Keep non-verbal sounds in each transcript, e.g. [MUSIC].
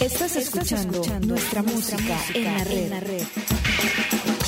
Estás escuchando, nuestra, música, en la red. en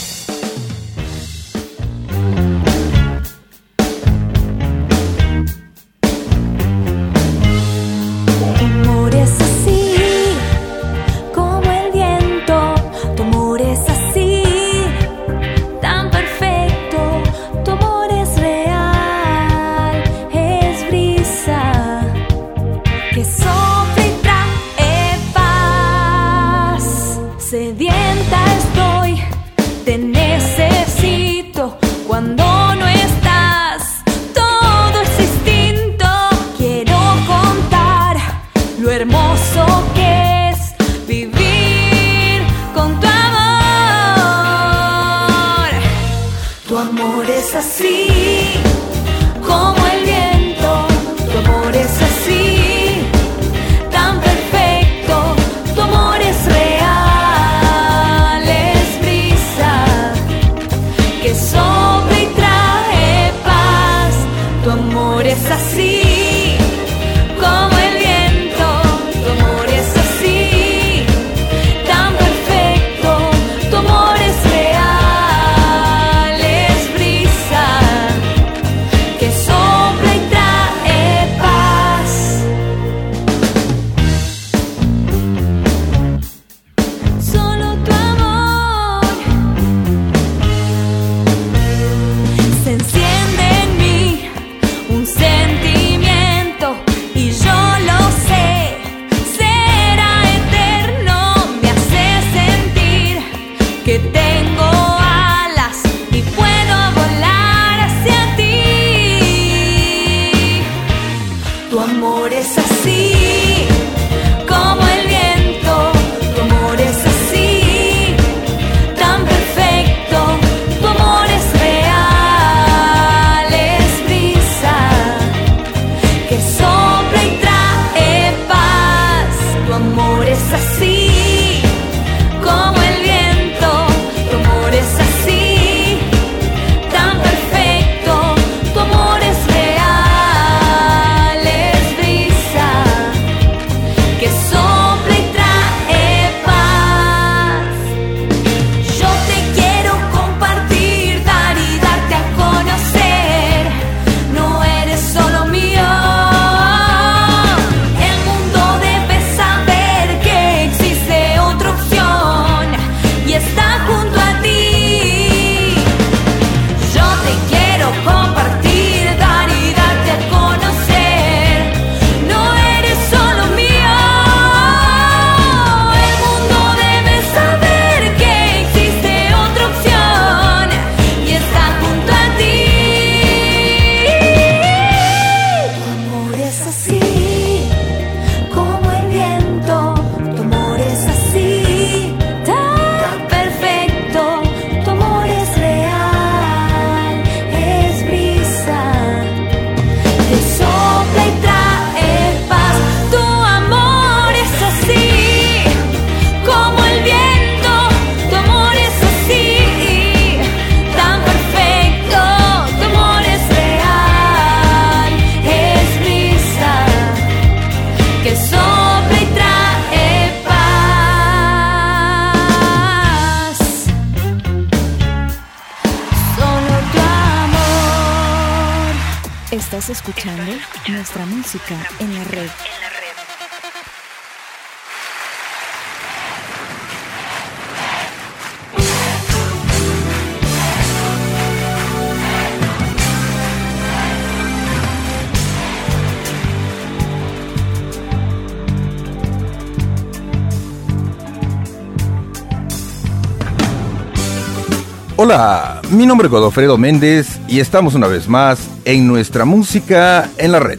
nombre es Godofredo Méndez y estamos una vez más en nuestra música en la red.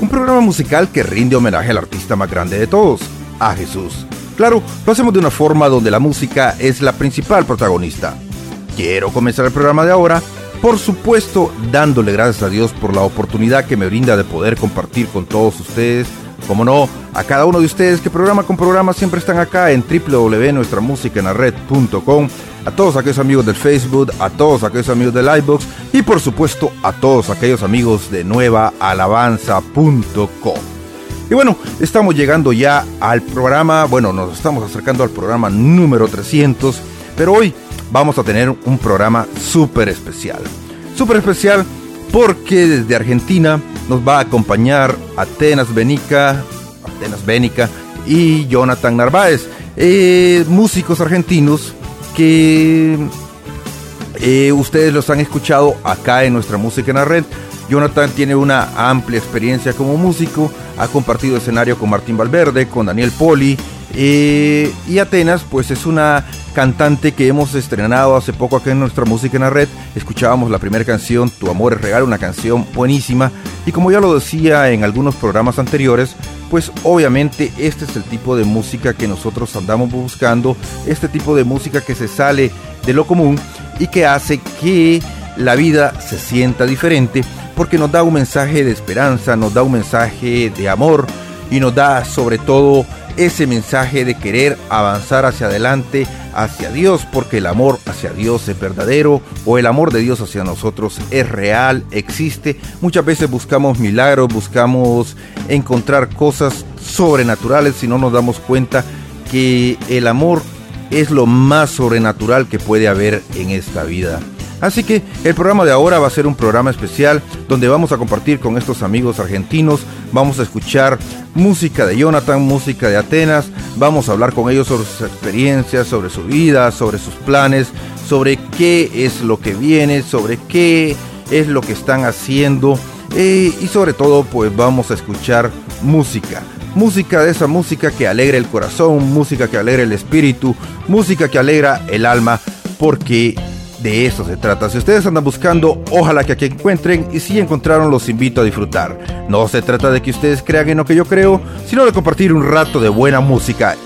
Un programa musical que rinde homenaje al artista más grande de todos, a Jesús. Claro, lo hacemos de una forma donde la música es la principal protagonista. Quiero comenzar el programa de ahora, por supuesto, dándole gracias a Dios por la oportunidad que me brinda de poder compartir con todos ustedes como no, a cada uno de ustedes que programa con programa siempre están acá en www.nuestramusicaenlared.com, a todos aquellos amigos del Facebook, a todos aquellos amigos del iBox y por supuesto a todos aquellos amigos de nuevaalabanza.com. Y bueno, estamos llegando ya al programa, bueno, nos estamos acercando al programa número 300, pero hoy vamos a tener un programa súper especial. Súper especial porque desde Argentina nos va a acompañar Atenas Benica, Atenas Bénica y Jonathan Narváez, eh, músicos argentinos que eh, ustedes los han escuchado acá en nuestra música en la red. Jonathan tiene una amplia experiencia como músico, ha compartido escenario con Martín Valverde, con Daniel Poli, eh, y Atenas, pues es una cantante que hemos estrenado hace poco acá en nuestra música en la red. Escuchábamos la primera canción, Tu amor es real, una canción buenísima. Y como ya lo decía en algunos programas anteriores, pues obviamente este es el tipo de música que nosotros andamos buscando, este tipo de música que se sale de lo común y que hace que la vida se sienta diferente porque nos da un mensaje de esperanza, nos da un mensaje de amor y nos da sobre todo ese mensaje de querer avanzar hacia adelante, hacia Dios, porque el amor hacia Dios es verdadero o el amor de Dios hacia nosotros es real, existe. Muchas veces buscamos milagros, buscamos encontrar cosas sobrenaturales y no nos damos cuenta que el amor es lo más sobrenatural que puede haber en esta vida. Así que el programa de ahora va a ser un programa especial donde vamos a compartir con estos amigos argentinos, vamos a escuchar música de Jonathan, música de Atenas, vamos a hablar con ellos sobre sus experiencias, sobre su vida, sobre sus planes, sobre qué es lo que viene, sobre qué es lo que están haciendo. Eh, y sobre todo pues vamos a escuchar música. Música de esa música que alegra el corazón, música que alegra el espíritu, música que alegra el alma, porque de eso se trata. Si ustedes andan buscando, ojalá que aquí encuentren y si encontraron los invito a disfrutar. No se trata de que ustedes crean en lo que yo creo, sino de compartir un rato de buena música.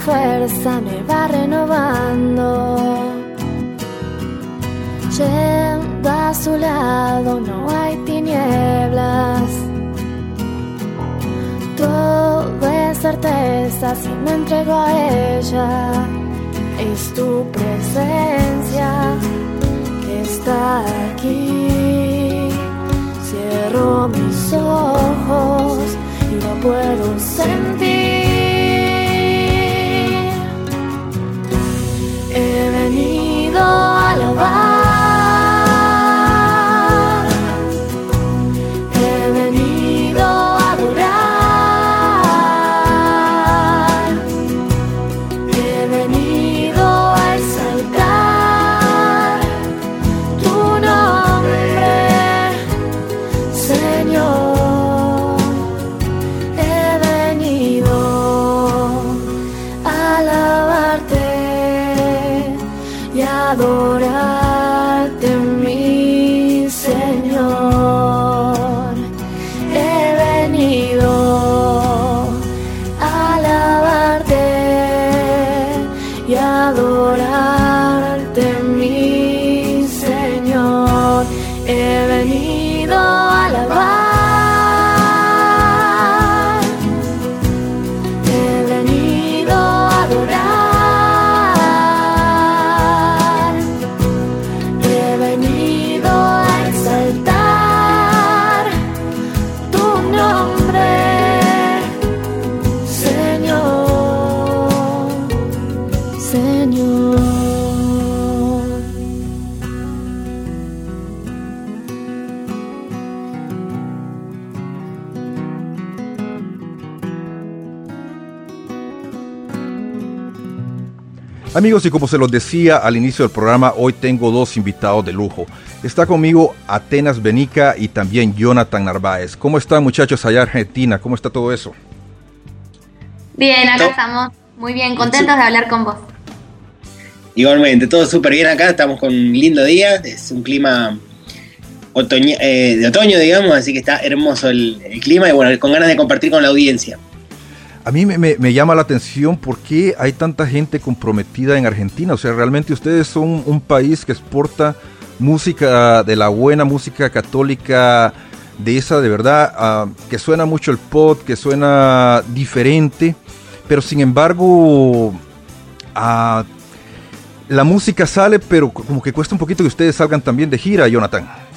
Fuerza me va renovando. Yendo a su lado no hay tinieblas. Todo es certeza si me entrego a ella. Es tu presencia que está aquí. Cierro mis ojos y no puedo sentir. He venido a alabar. Amigos, y como se los decía al inicio del programa, hoy tengo dos invitados de lujo. Está conmigo Atenas Benica y también Jonathan Narváez. ¿Cómo están muchachos allá en Argentina? ¿Cómo está todo eso? Bien, acá estamos. Muy bien, contentos de hablar con vos. Igualmente, todo súper bien acá, estamos con un lindo día, es un clima eh, de otoño, digamos, así que está hermoso el, el clima y bueno, con ganas de compartir con la audiencia. A mí me, llama la atención por qué hay tanta gente comprometida en Argentina. O sea, realmente ustedes son un país que exporta música de la buena, música católica, de esa de verdad, ah, que suena mucho el pop, que suena diferente, pero sin embargo, ah, la música sale, pero como que cuesta un poquito que ustedes salgan también de gira, Jonathan.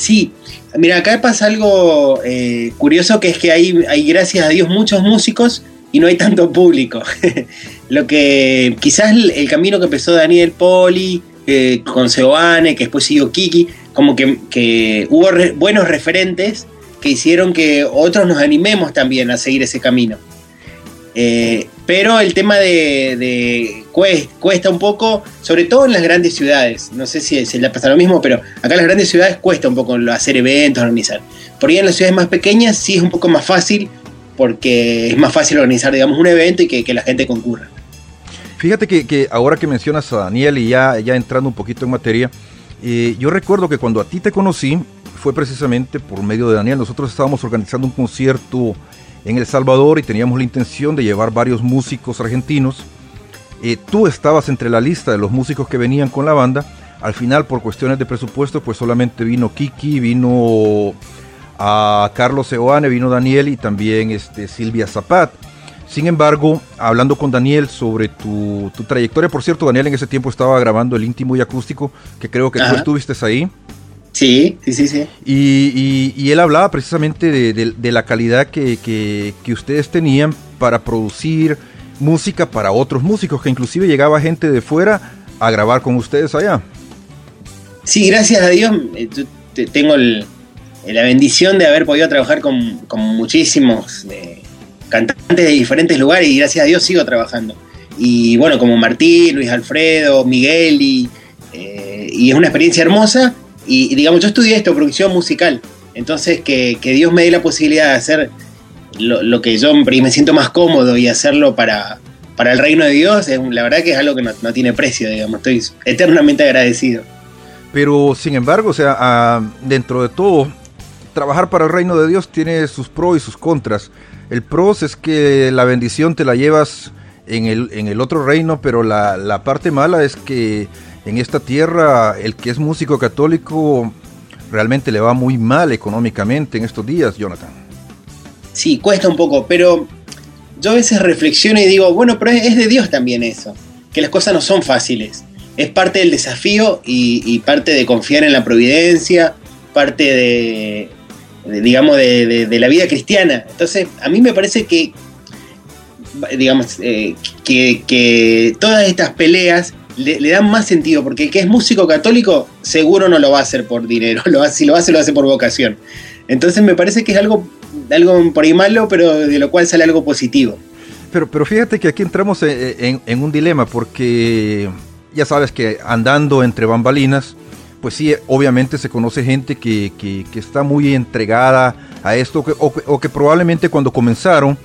Sí, Mira, acá pasa algo eh, curioso que es que hay, hay, gracias a Dios, muchos músicos y no hay tanto público. [LAUGHS] Lo que quizás el, camino que empezó Daniel Poli eh, con Seoane, que después siguió Kiki, como que, hubo buenos referentes que hicieron que otros nos animemos también a seguir ese camino. Eh, pero el tema de, cuesta, un poco, sobre todo en las grandes ciudades. No sé si se le pasa lo mismo, pero acá en las grandes ciudades cuesta un poco hacer eventos, organizar. Por ahí en las ciudades más pequeñas sí es un poco más fácil, porque es más fácil organizar, digamos, un evento y que, la gente concurra. Fíjate que, ahora que mencionas a Daniel y ya, ya entrando un poquito en materia, eh, yo recuerdo que cuando a ti te conocí fue precisamente por medio de Daniel. Nosotros estábamos organizando un concierto en El Salvador y teníamos la intención de llevar varios músicos argentinos Eh, tú estabas entre la lista de los músicos que venían con la banda. Al final, por cuestiones de presupuesto, pues solamente vino Kiki, vino a Carlos Seoane, vino Daniel y también este, Silvia Zapat. Sin embargo, hablando con Daniel sobre tu, trayectoria, por cierto, Daniel en ese tiempo estaba grabando el íntimo y acústico, que creo que tú estuviste ahí. Sí, sí, sí, sí. Y, él hablaba precisamente de, la calidad que, que, ustedes tenían para producir música para otros músicos, que inclusive llegaba gente de fuera a grabar con ustedes allá. Sí, gracias a Dios eh, tengo la bendición de haber podido trabajar con, con muchísimos eh, cantantes de diferentes lugares y gracias a Dios sigo trabajando. Y bueno, como Martín, Luis Alfredo, Miguel y, eh, y es una experiencia hermosa y, digamos, yo estudié esto, producción musical. Entonces, que, Dios me dé la posibilidad de hacer lo, que yo me siento más cómodo y hacerlo para, para el reino de Dios, la verdad que es algo que no, tiene precio, digamos. Estoy eternamente agradecido. Pero, sin embargo, o sea, ah, dentro de todo, trabajar para el reino de Dios tiene sus pros y sus contras. El pros es que la bendición te la llevas en el, en el otro reino, pero la, la parte mala es que en esta tierra el que es músico católico realmente le va muy mal económicamente en estos días, Jonathan. Sí, cuesta un poco, pero yo a veces reflexiono y digo, bueno, pero es de Dios también eso, que las cosas no son fáciles. Es parte del desafío y, parte de confiar en la providencia, parte de, digamos, de, la vida cristiana. Entonces, a mí me parece que, digamos, eh, que, que todas estas peleas le, dan más sentido, porque el que es músico católico seguro no lo va a hacer por dinero, [LAUGHS] lo, si lo hace, lo hace por vocación. Entonces me parece que es algo, algo por ahí malo, pero de lo cual sale algo positivo. Pero, pero fíjate que aquí entramos en, un dilema, porque ya sabes que andando entre bambalinas, pues sí, obviamente se conoce gente que, está muy entregada a esto, o que probablemente cuando comenzaron,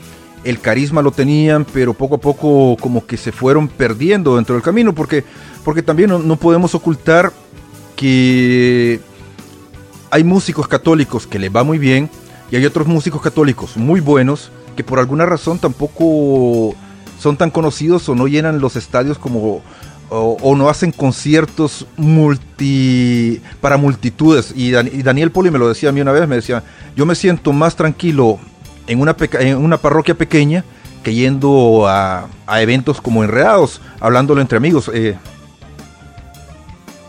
el carisma lo tenían, pero poco a poco como que se fueron perdiendo dentro del camino, porque, porque también no, podemos ocultar que hay músicos católicos que les va muy bien y hay otros músicos católicos muy buenos que por alguna razón tampoco son tan conocidos o no llenan los estadios como o, no hacen conciertos multi para multitudes. Y, y Daniel Poli me lo decía a mí una vez me decía yo me siento más tranquilo en una, en una parroquia pequeña que yendo a, eventos como enredados, hablándolo entre amigos. Eh.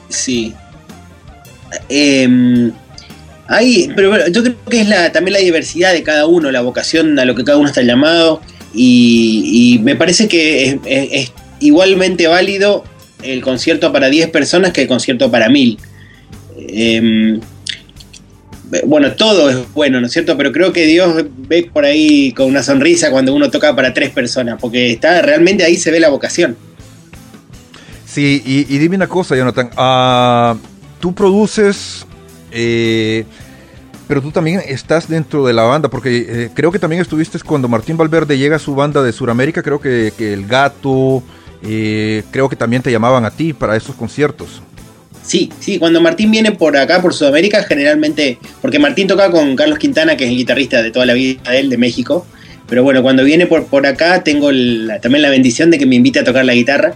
Sí. Em, pero bueno, yo creo que es la, también la diversidad de cada uno, la vocación a lo que cada uno está llamado. Y, me parece que es, igualmente válido el concierto para 10 personas que el concierto para 1000. Eh, bueno, todo es bueno, ¿no es cierto? Pero creo que Dios ve por ahí con una sonrisa cuando uno toca para tres personas, porque está realmente ahí se ve la vocación. Sí, y, dime una cosa, Jonathan, uh, tú produces, eh, pero tú también estás dentro de la banda, porque eh, creo que también estuviste cuando Martín Valverde llega a su banda de Sudamérica, creo que, que El Gato, creo que también te llamaban a ti para esos conciertos. Sí, sí, cuando Martín viene por acá, por Sudamérica, generalmente, porque Martín toca con Carlos Quintana, que es el guitarrista de toda la vida de él, de México, pero bueno, cuando viene por, por acá tengo también la bendición de que me invite a tocar la guitarra.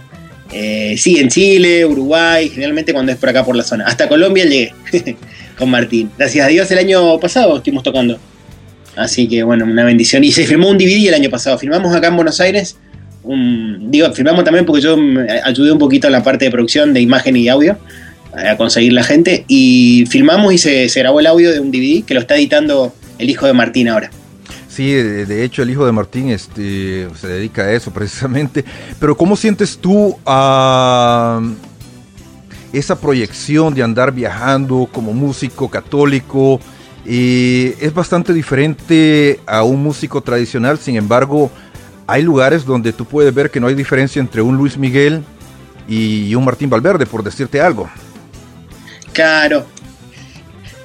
Eh, sí, en Chile, Uruguay, generalmente cuando es por acá por la zona. Hasta Colombia llegué [LAUGHS] con Martín. Gracias a Dios el año pasado estuvimos tocando. Así que bueno, una bendición. Y se firmó un DVD el año pasado. Firmamos acá en Buenos Aires. Un, digo, firmamos también porque yo ayudé un poquito en la parte de producción de imagen y audio a conseguir la gente y filmamos y se, grabó el audio de un DVD que lo está editando el hijo de Martín ahora. Sí, de, hecho el hijo de Martín este, se dedica a eso [LAUGHS] precisamente. Pero ¿cómo sientes tú a esa proyección de andar viajando como músico católico? es bastante diferente a un músico tradicional, sin embargo, hay lugares donde tú puedes ver que no hay diferencia entre un Luis Miguel y un Martín Valverde, por decirte algo. Claro.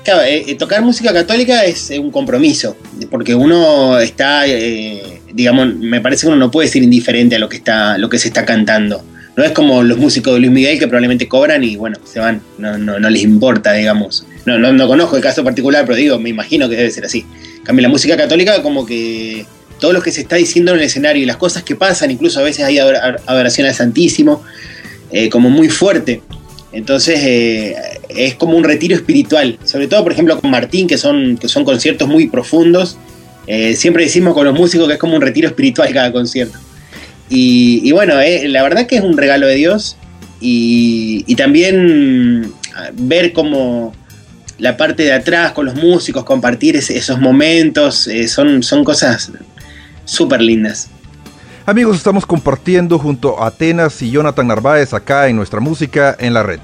Claro, eh, eh, tocar música católica es un compromiso, porque uno está, eh, digamos, me parece que uno no puede ser indiferente a lo que está, lo que se está cantando. No es como los músicos de Luis Miguel que probablemente cobran y bueno, se van, no, les importa, digamos. No, no, conozco el caso particular, pero digo, me imagino que debe ser así. cambia la música católica como que todo lo que se está diciendo en el escenario y las cosas que pasan, incluso a veces hay adoración al Santísimo, eh, como muy fuerte. Entonces eh, es como un retiro espiritual, sobre todo por ejemplo con Martín, que son, que son conciertos muy profundos. Eh, siempre decimos con los músicos que es como un retiro espiritual cada concierto. Y, bueno, la verdad que es un regalo de Dios y, también ver cómo la parte de atrás con los músicos, compartir esos momentos, son, son cosas súper lindas. Amigos, estamos compartiendo junto a Atenas y Jonathan Narváez acá en nuestra música en la red.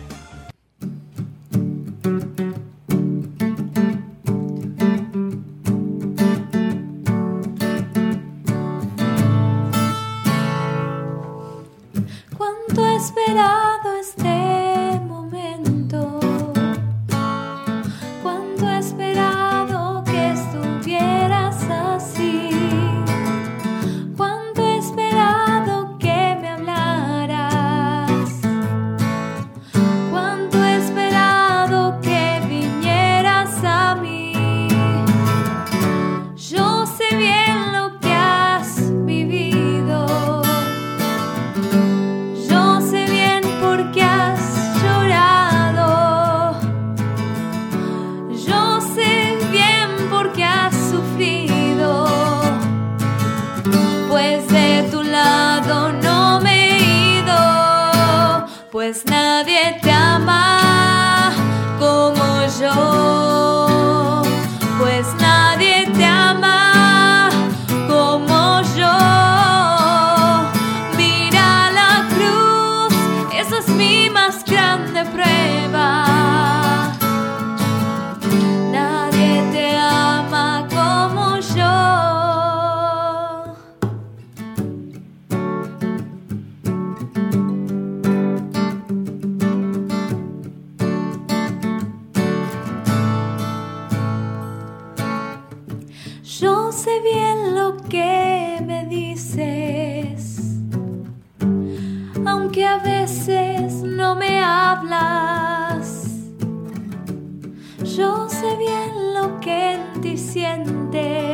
que su amor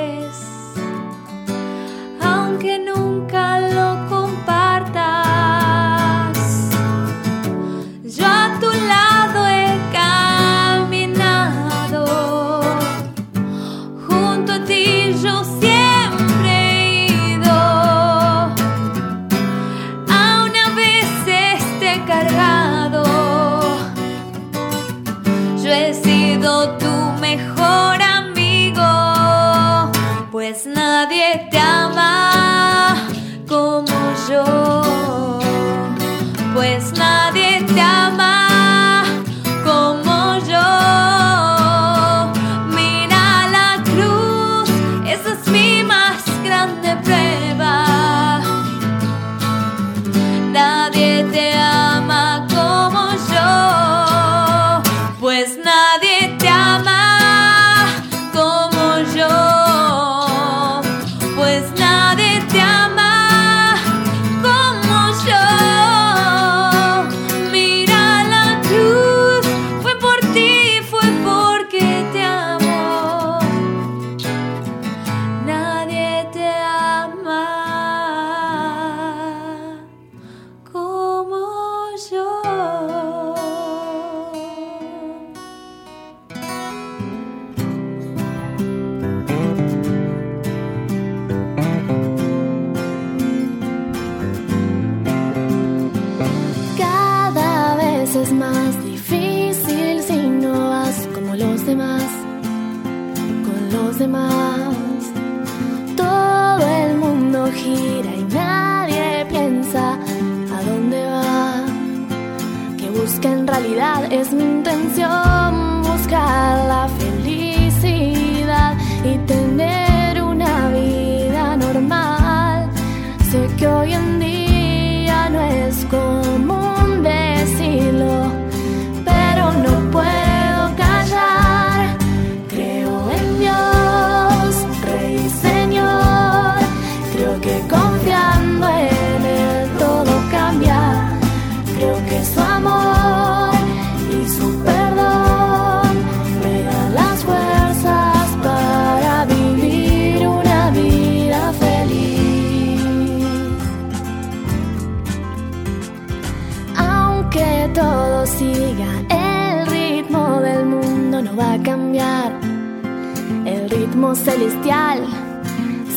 celestial.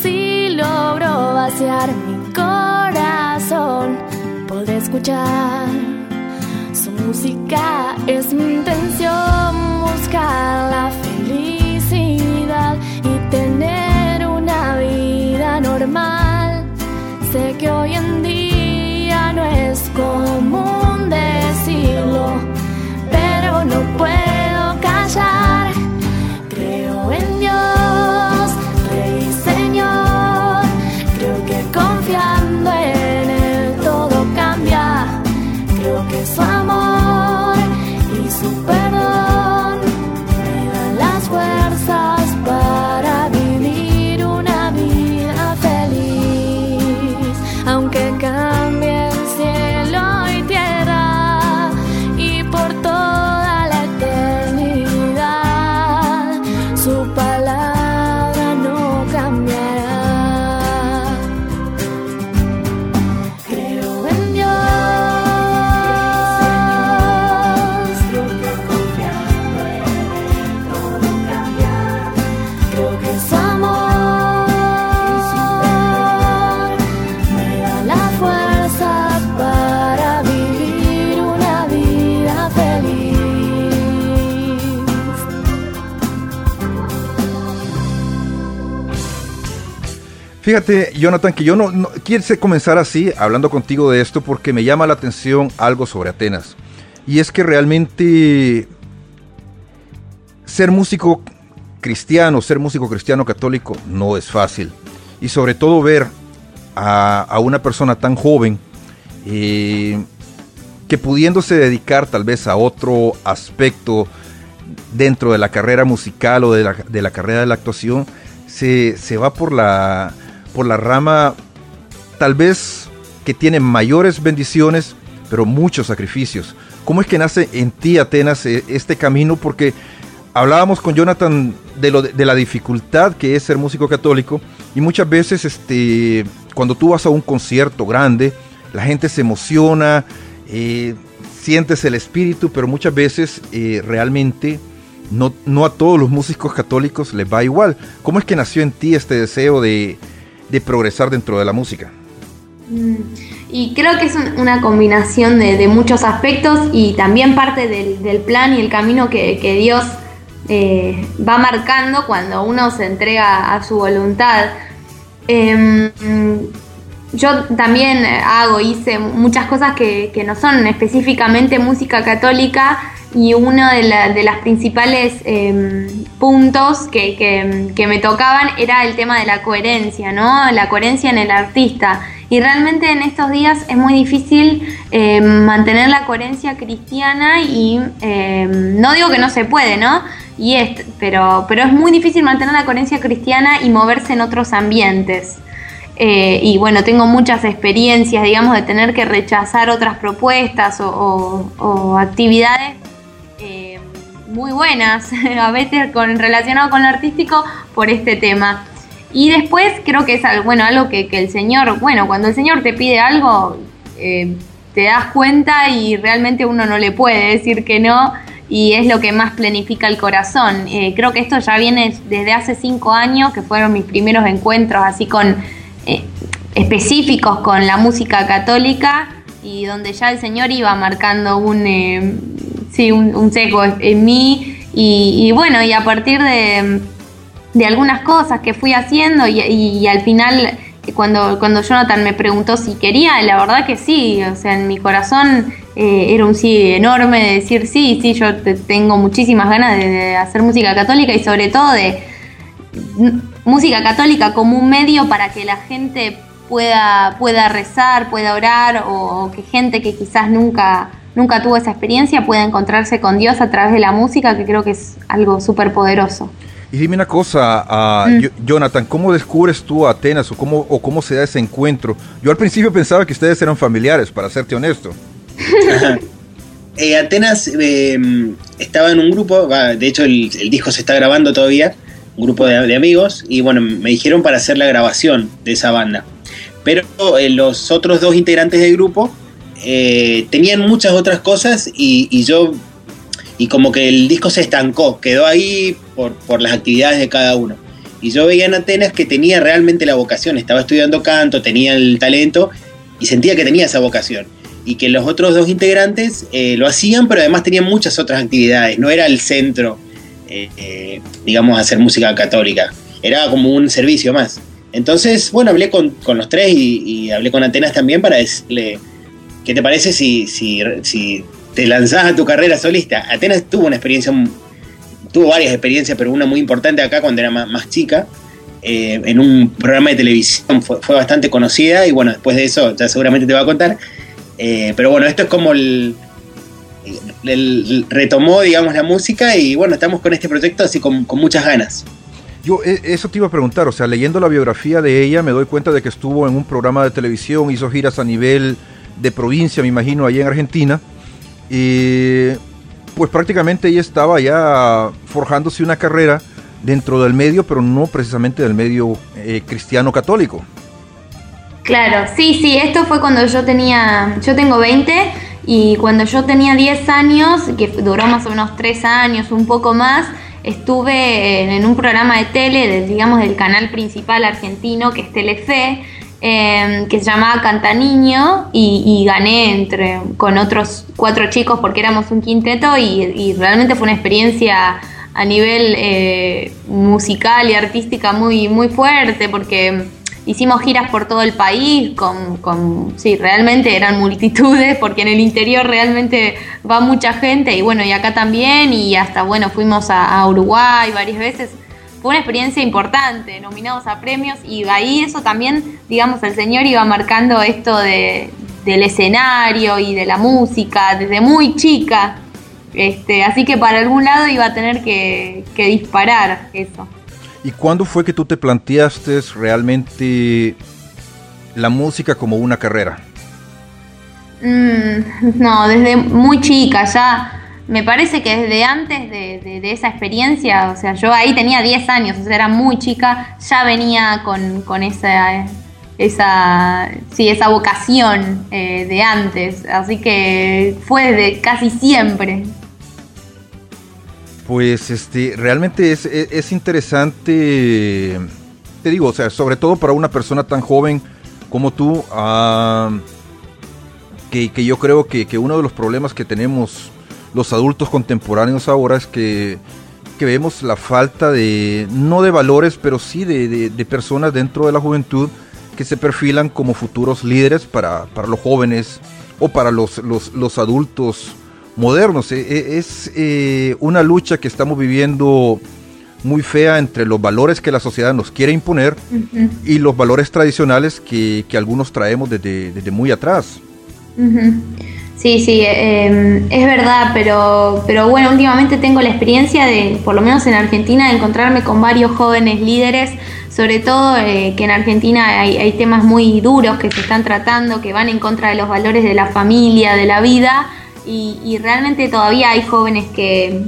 Si logro vaciar mi corazón, podré escuchar su música. Es mi intención buscar la felicidad y tener una vida normal. Sé que hoy en día no es común Fíjate, Jonathan, que yo no, quise comenzar así, hablando contigo de esto, porque me llama la atención algo sobre Atenas. Y es que realmente ser músico cristiano, ser músico cristiano católico, no es fácil. Y sobre todo ver a, a una persona tan joven eh, que pudiéndose dedicar tal vez a otro aspecto dentro de la carrera musical o de la, de la carrera de la actuación, se, se va por la, por la rama tal vez que tiene mayores bendiciones, pero muchos sacrificios. ¿Cómo es que nace en ti, Atenas, eh, este camino? Porque hablábamos con Jonathan de, lo, de la dificultad que es ser músico católico y muchas veces este, cuando tú vas a un concierto grande, la gente se emociona, eh, sientes el espíritu, pero muchas veces eh, realmente no, no, a todos los músicos católicos les va igual. ¿Cómo es que nació en ti este deseo de, de progresar dentro de la música? Mm, Y creo que es un- una combinación de, muchos aspectos y también parte del, del plan y el camino que, que Dios eh, va marcando cuando uno se entrega a su voluntad. Em, yo también hago, hice muchas cosas que, no son específicamente música católica y uno de, la- de las principales em, puntos que, me tocaban era el tema de la coherencia, ¿no? La coherencia en el artista. Y realmente en estos días es muy difícil em, mantener la coherencia cristiana y em, no digo que no se puede, ¿no? Y es, pero, pero es muy difícil mantener la coherencia cristiana y moverse en otros ambientes. Eh, y bueno, tengo muchas experiencias, digamos, de tener que rechazar otras propuestas o, actividades eh, muy buenas, [LAUGHS] a veces con, relacionado con lo artístico, por este tema. Y después creo que es algo, bueno, algo que, el Señor, bueno, cuando el Señor te pide algo, eh, te das cuenta y realmente uno no le puede decir que no y es lo que más planifica el corazón. Creo que esto ya viene desde hace cinco años, que fueron mis primeros encuentros así con específicos con la música católica y donde ya el Señor iba marcando un, eh, sí, un, sesgo en mí. Y, bueno, y a partir de, de algunas cosas que fui haciendo y, al final cuando, cuando Jonathan me preguntó si quería, la verdad que sí, o sea, en mi corazón eh, era un sí enorme de decir sí, sí, yo te- tengo muchísimas ganas de, hacer música católica y sobre todo de música católica como un medio para que la gente pueda, pueda rezar, pueda orar o, o que gente que quizás nunca, nunca tuvo esa experiencia pueda encontrarse con Dios a través de la música, que creo que es algo súper poderoso. Y dime una cosa, Mm. Yo- Jonathan, ¿cómo descubres tú a Atenas o cómo, o cómo se da ese encuentro? Yo al principio pensaba que ustedes eran familiares, para serte honesto. [LAUGHS] Eh, Atenas eh, estaba en un grupo, de hecho el, el disco se está grabando todavía, un grupo de, de amigos, y bueno, me dijeron para hacer la grabación de esa banda. Pero eh, los otros dos integrantes del grupo eh, tenían muchas otras cosas y, y yo y como que el disco se estancó, quedó ahí por, por las actividades de cada uno. Y yo veía en Atenas que tenía realmente la vocación, estaba estudiando canto, tenía el talento y sentía que tenía esa vocación. Y que los otros dos integrantes eh, lo hacían, pero además tenían muchas otras actividades, no era el centro, eh, eh, digamos, hacer música católica, era como un servicio más. Entonces, bueno, hablé con, con los tres y, hablé con Atenas también para decirle, ¿qué te parece si, si, te lanzás a tu carrera solista? Atenas tuvo una experiencia tuvo varias experiencias, pero una muy importante acá cuando era más, más chica. Eh, en un programa de televisión fue, fue, bastante conocida y bueno, después de eso ya seguramente te va a contar. Eh, pero bueno, esto es como el, el, el, retomó, digamos, la música y bueno, estamos con este proyecto así con, con muchas ganas. Yo eh, eso te iba a preguntar, o sea, leyendo la biografía de ella me doy cuenta de que estuvo en un programa de televisión, hizo giras a nivel de provincia, me imagino, allá en Argentina. Y pues prácticamente ella estaba ya forjándose una carrera dentro del medio, pero no precisamente del medio eh, cristiano católico. Claro, sí, sí, esto fue cuando yo tenía, yo tengo 20 y cuando yo tenía 10 años, que duró más o menos 3 años, un poco más, estuve en un programa de tele, digamos, del canal principal argentino, que es Telefe, eh, que se llamaba Canta Niño y, y, gané entre, con otros cuatro chicos porque éramos un quinteto y, y realmente fue una experiencia a nivel eh, musical y artística muy, muy fuerte porque hicimos giras por todo el país con, con, sí, realmente eran multitudes porque en el interior realmente va mucha gente y bueno, y acá también y hasta bueno, fuimos a, Uruguay varias veces fue una experiencia importante, nominados a premios y ahí eso también, digamos, el señor iba marcando esto de, del escenario y de la música desde muy chica. Este, así que para algún lado iba a tener que, que disparar eso. ¿Y cuándo fue que tú te planteaste realmente la música como una carrera? Mm, no, desde muy chica, ya me parece que desde antes de, de, de, esa experiencia, o sea, yo ahí tenía 10 años, o sea, era muy chica, ya venía con, con esa, esa, sí, esa vocación eh, de antes, así que fue desde casi siempre. Pues este, realmente es, es, es interesante, te digo, o sea, sobre todo para una persona tan joven como tú, uh, que, que, yo creo que, que uno de los problemas que tenemos los adultos contemporáneos ahora es que, que, vemos la falta de, no de valores, pero sí de, de, de, personas dentro de la juventud que se perfilan como futuros líderes para, para los jóvenes o para los, los, los adultos modernos. Es eh, una lucha que estamos viviendo muy fea entre los valores que la sociedad nos quiere imponer uh -huh. y los valores tradicionales que, que algunos traemos desde, desde muy atrás. Uh -huh. Sí, sí, eh, es verdad, pero, pero bueno, últimamente tengo la experiencia de, por lo menos en Argentina, de encontrarme con varios jóvenes líderes, sobre todo eh, que en Argentina hay, hay, temas muy duros que se están tratando, que van en contra de los valores de la familia, de la vida, y, y realmente todavía hay jóvenes que,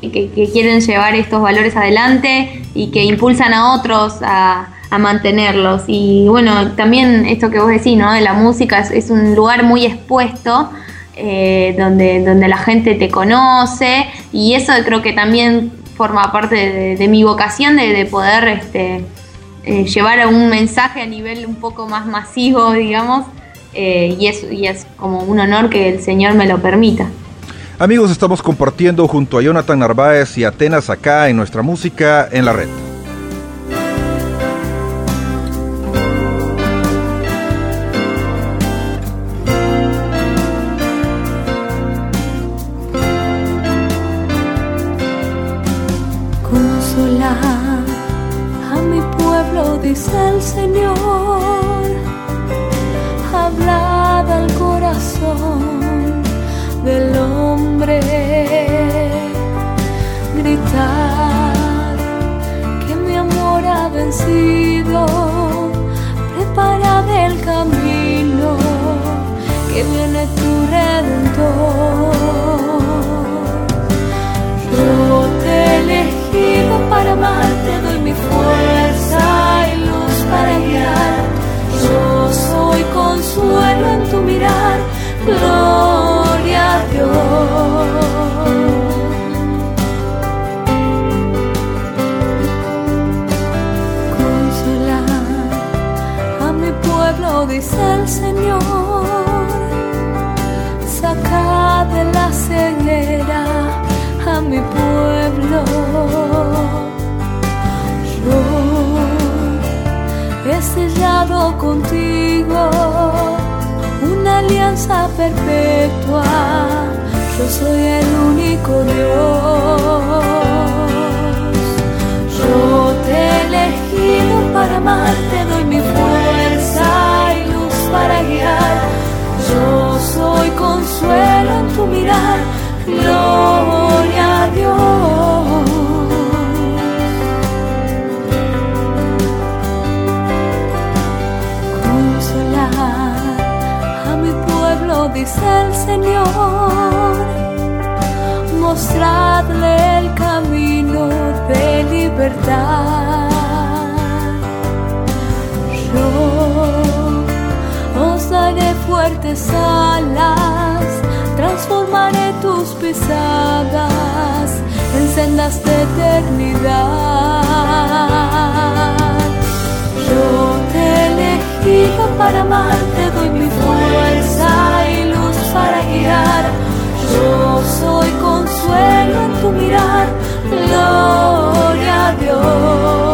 que, quieren llevar estos valores adelante y que impulsan a otros a, mantenerlos. Y bueno, también esto que vos decís, ¿no? De la música es, un lugar muy expuesto. Eh, donde, donde la gente te conoce y eso creo que también forma parte de, de mi vocación de, de poder este, eh, llevar un mensaje a nivel un poco más masivo, [LAUGHS] digamos, eh, y, es, y es como un honor que el Señor me lo permita. Amigos, estamos compartiendo junto a Jonathan Narváez y Atenas acá en nuestra música en la red. perpetua, yo soy el único Dios. Yo te he elegido para amarte, doy mi fuerza y luz para guiar. Yo soy consuelo en tu mirar. Gloria verdad. Yo os daré fuertes alas, transformaré tus pisadas en sendas de eternidad. Yo te he elegido para amarte, doy mi fuerza y luz para guiar. Yo soy consuelo en tu mirar. Gloria a Dios.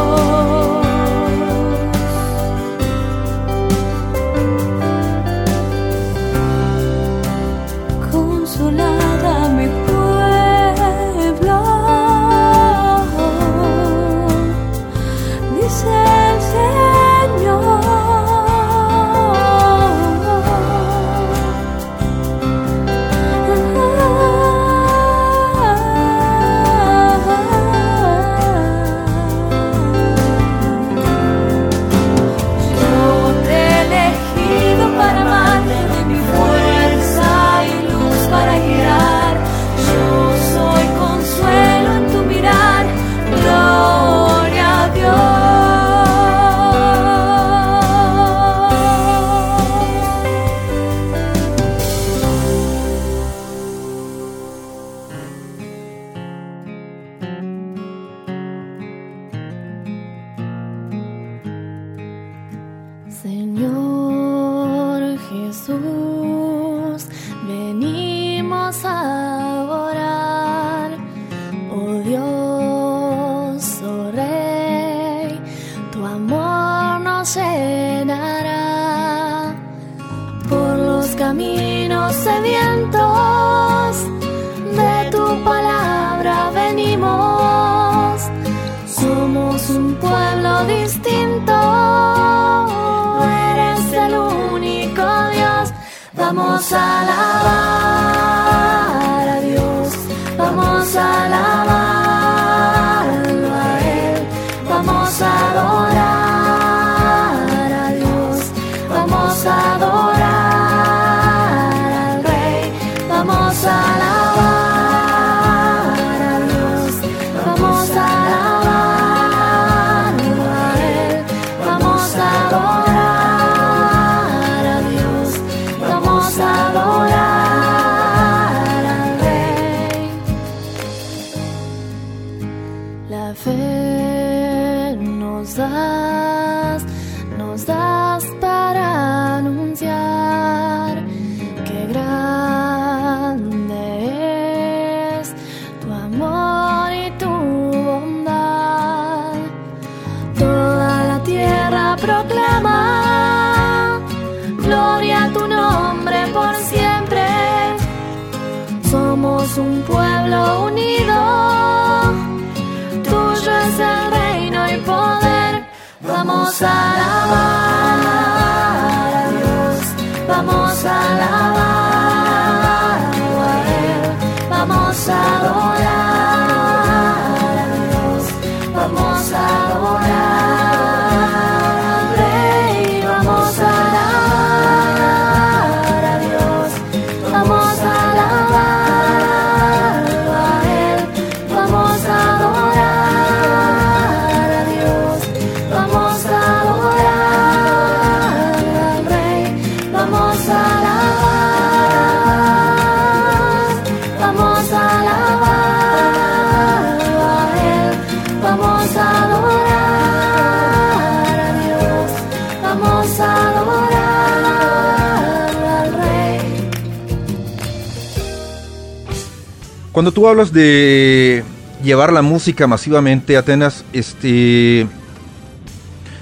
Cuando tú hablas de llevar la música masivamente Atenas, este,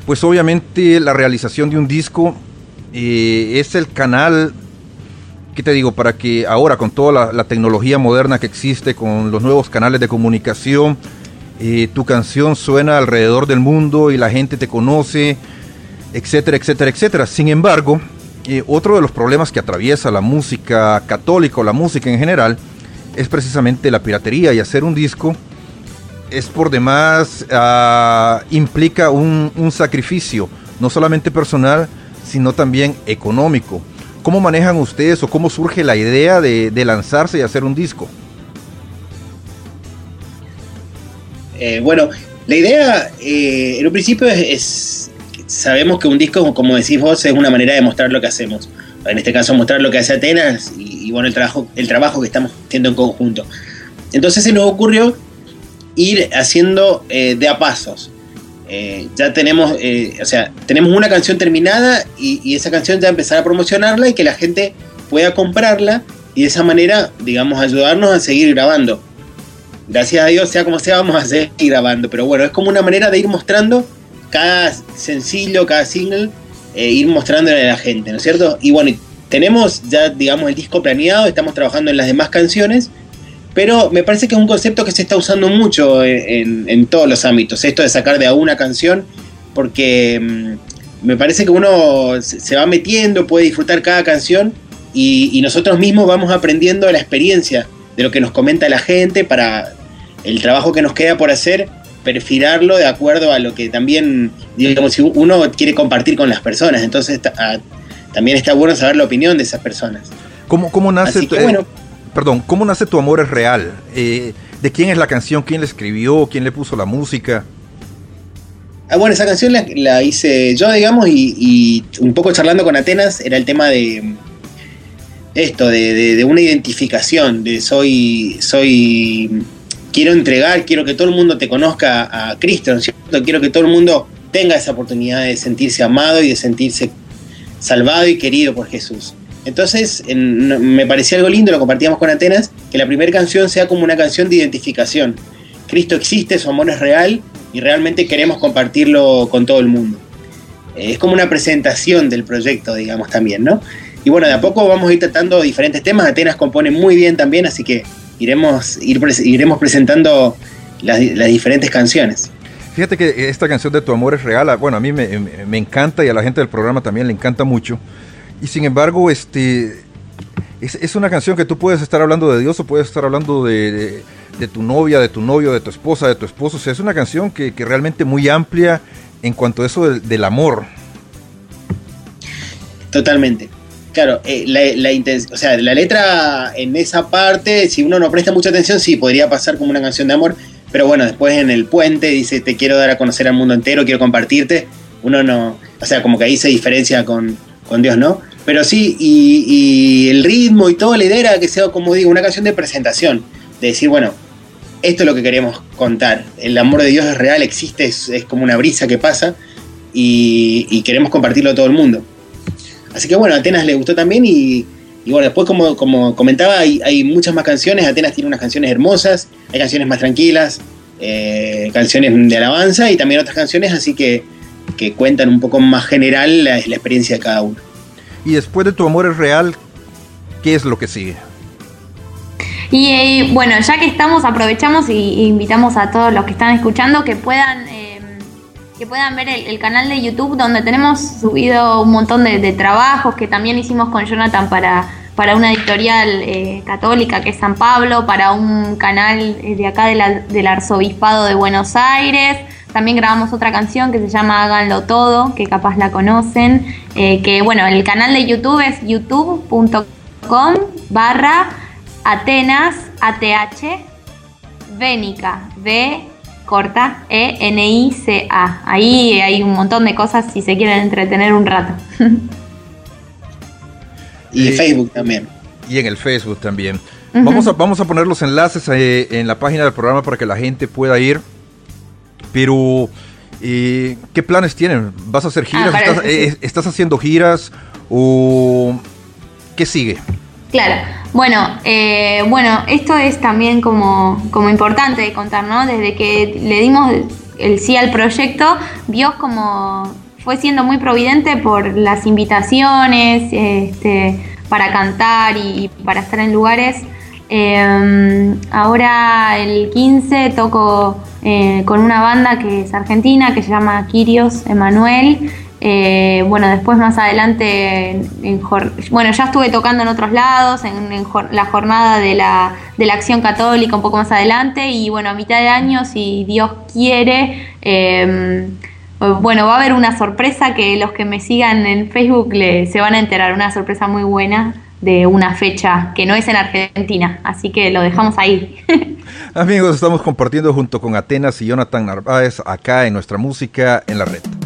pues obviamente la realización de un disco eh, es el canal, ¿qué te digo? Para que ahora con toda la, tecnología moderna que existe, con los nuevos canales de comunicación, eh, tu canción suena alrededor del mundo y la gente te conoce, etcétera, etcétera, etcétera. Sin embargo, eh, otro de los problemas que atraviesa la música católica o la música en general es precisamente la piratería y hacer un disco es por demás ah, implica un, sacrificio, no solamente personal, sino también económico. ¿Cómo manejan ustedes o cómo surge la idea de, lanzarse y hacer un disco? Eh, bueno, la idea eh, en un principio es, sabemos que un disco, como decís vos, es una manera de mostrar lo que hacemos. En este caso, mostrar lo que hace Atenas y, bueno, el trabajo, el trabajo que estamos haciendo en conjunto. Entonces se nos ocurrió ir haciendo eh, de a pasos. Eh, ya tenemos, eh, o sea, tenemos una canción terminada y, esa canción ya empezar a promocionarla y que la gente pueda comprarla y de esa manera, digamos, ayudarnos a seguir grabando. Gracias a Dios, sea como sea, vamos a seguir grabando. Pero bueno, es como una manera de ir mostrando cada sencillo, cada single, ir mostrándole a la gente, ¿no es cierto? Y bueno, tenemos ya, digamos, el disco planeado, estamos trabajando en las demás canciones pero me parece que es un concepto que se está usando mucho en, todos los ámbitos, esto de sacar de a una canción, porque mm, me parece que uno se va metiendo, puede disfrutar cada canción y, nosotros mismos vamos aprendiendo la experiencia de lo que nos comenta la gente para el trabajo que nos queda por hacer, perfilarlo de acuerdo a lo que también, digamos, si uno quiere compartir con las personas, entonces también está bueno saber la opinión de esas personas. ¿Cómo, cómo nace? Bueno, perdón, ¿cómo nace Tu Amor es Real? Eh, ¿De quién es la canción? ¿Quién la escribió? ¿Quién le puso la música? Ah, bueno, esa canción la, hice yo, digamos, y, un poco charlando con Atenas, era el tema de esto, de, una identificación, de soy, soy, quiero entregar, quiero que todo el mundo te conozca a Cristo, ¿no es cierto? Quiero que todo el mundo tenga esa oportunidad de sentirse amado y de sentirse salvado y querido por Jesús. Entonces me parecía algo lindo, lo compartíamos con Atenas, que la primera canción sea como una canción de identificación. Cristo existe, su amor es real y realmente queremos compartirlo con todo el mundo. Eh, es como una presentación del proyecto, digamos, también, ¿no? Y bueno, de a poco vamos a ir tratando diferentes temas. Atenas compone muy bien también, así que iremos, iremos presentando las, diferentes canciones. Fíjate que esta canción de Tu Amor es Real, bueno, a mí me, encanta y a la gente del programa también le encanta mucho. Y sin embargo, este, es, una canción que tú puedes estar hablando de Dios o puedes estar hablando de, tu novia, de tu novio, de tu esposa, de tu esposo. O sea, es una canción que, que realmente muy amplia en cuanto a eso del, amor. Totalmente. Claro, eh, o sea, la letra en esa parte, si uno no presta mucha atención, sí, podría pasar como una canción de amor, pero bueno, después en el puente dice, te quiero dar a conocer al mundo entero, quiero compartirte, uno no, o sea, como que ahí se diferencia con, con Dios, ¿no? Pero sí, y, el ritmo y todo la idea era que sea, como digo, una canción de presentación, de decir, bueno, esto es lo que queremos contar. El amor de Dios es real, existe, es, como una brisa que pasa y, queremos compartirlo a todo el mundo. Así que bueno, a Atenas le gustó también y, bueno, después como, como comentaba, hay, muchas más canciones. Atenas tiene unas canciones hermosas, hay canciones más tranquilas, eh, canciones de alabanza y también otras canciones, así que, que cuentan un poco más general la experiencia de cada uno. Y después de Tu Amor es Real, ¿qué es lo que sigue? Y eh, bueno, ya que estamos, aprovechamos y, invitamos a todos los que están escuchando que puedan, eh, que puedan ver el, canal de YouTube donde tenemos subido un montón de, trabajos que también hicimos con Jonathan para, para una editorial eh, católica que es San Pablo, para un canal de acá del Arzobispado de Buenos Aires. También grabamos otra canción que se llama Háganlo Todo, que capaz la conocen. Eh, que bueno, el canal de YouTube es youtube.com barra Atenas ATH Vénica V corta E N I C A. Ahí hay un montón de cosas si se quieren entretener un rato. [LAUGHS] y en Facebook también. Y en el Facebook también. vamos, a, vamos a poner los enlaces eh, en la página del programa para que la gente pueda ir pero, eh, ¿qué planes tienen? ¿Vas a hacer ah, giras? ¿Estás, eh, ¿Estás, haciendo giras? ¿O qué sigue? Claro, Bueno, eh, bueno, esto es también como, como importante de contar, ¿no? Desde que le dimos el sí al proyecto, Dios como fue siendo muy providente por las invitaciones este, para cantar y, para estar en lugares. Em, ahora el 15 toco eh, con una banda que es argentina, que se llama Kirios Emanuel. Eh, bueno, después más adelante, bueno, ya estuve tocando en otros lados, en, la jornada de la, de la, Acción Católica un poco más adelante y bueno, a mitad de año, si Dios quiere, em, bueno, va a haber una sorpresa que los que me sigan en Facebook se van a enterar, una sorpresa muy buena de una fecha que no es en Argentina, así que lo dejamos ahí. [LAUGHS] Amigos, estamos compartiendo junto con Atenas y Jonathan Narváez acá en nuestra música en la red.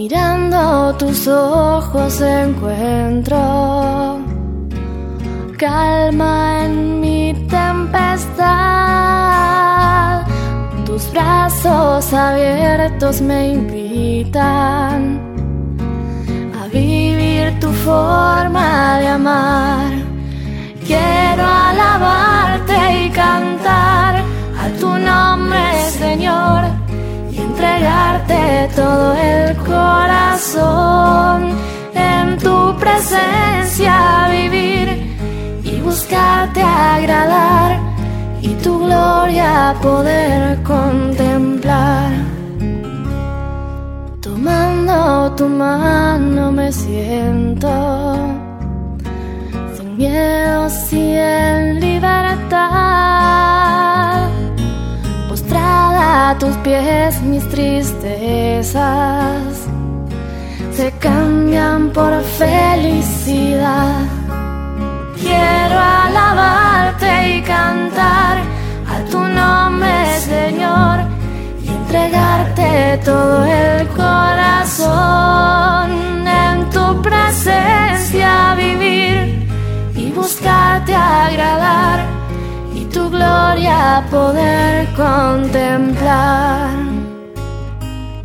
Mirando tus ojos encuentro calma en mi tempestad. Tus brazos abiertos me invitan a vivir tu forma de amar. Quiero alabarte y cantar a tu nombre, Señor entregarte todo el corazón, en tu presencia vivir y buscarte agradar y tu gloria poder contemplar. Tomando tu mano me siento sin miedo, sin libertad a tus pies mis tristezas se cambian por felicidad. Quiero alabarte y cantar a tu nombre, Señor entregarte todo el corazón, en tu presencia vivir y buscarte agradar y tu gloria poder contemplar.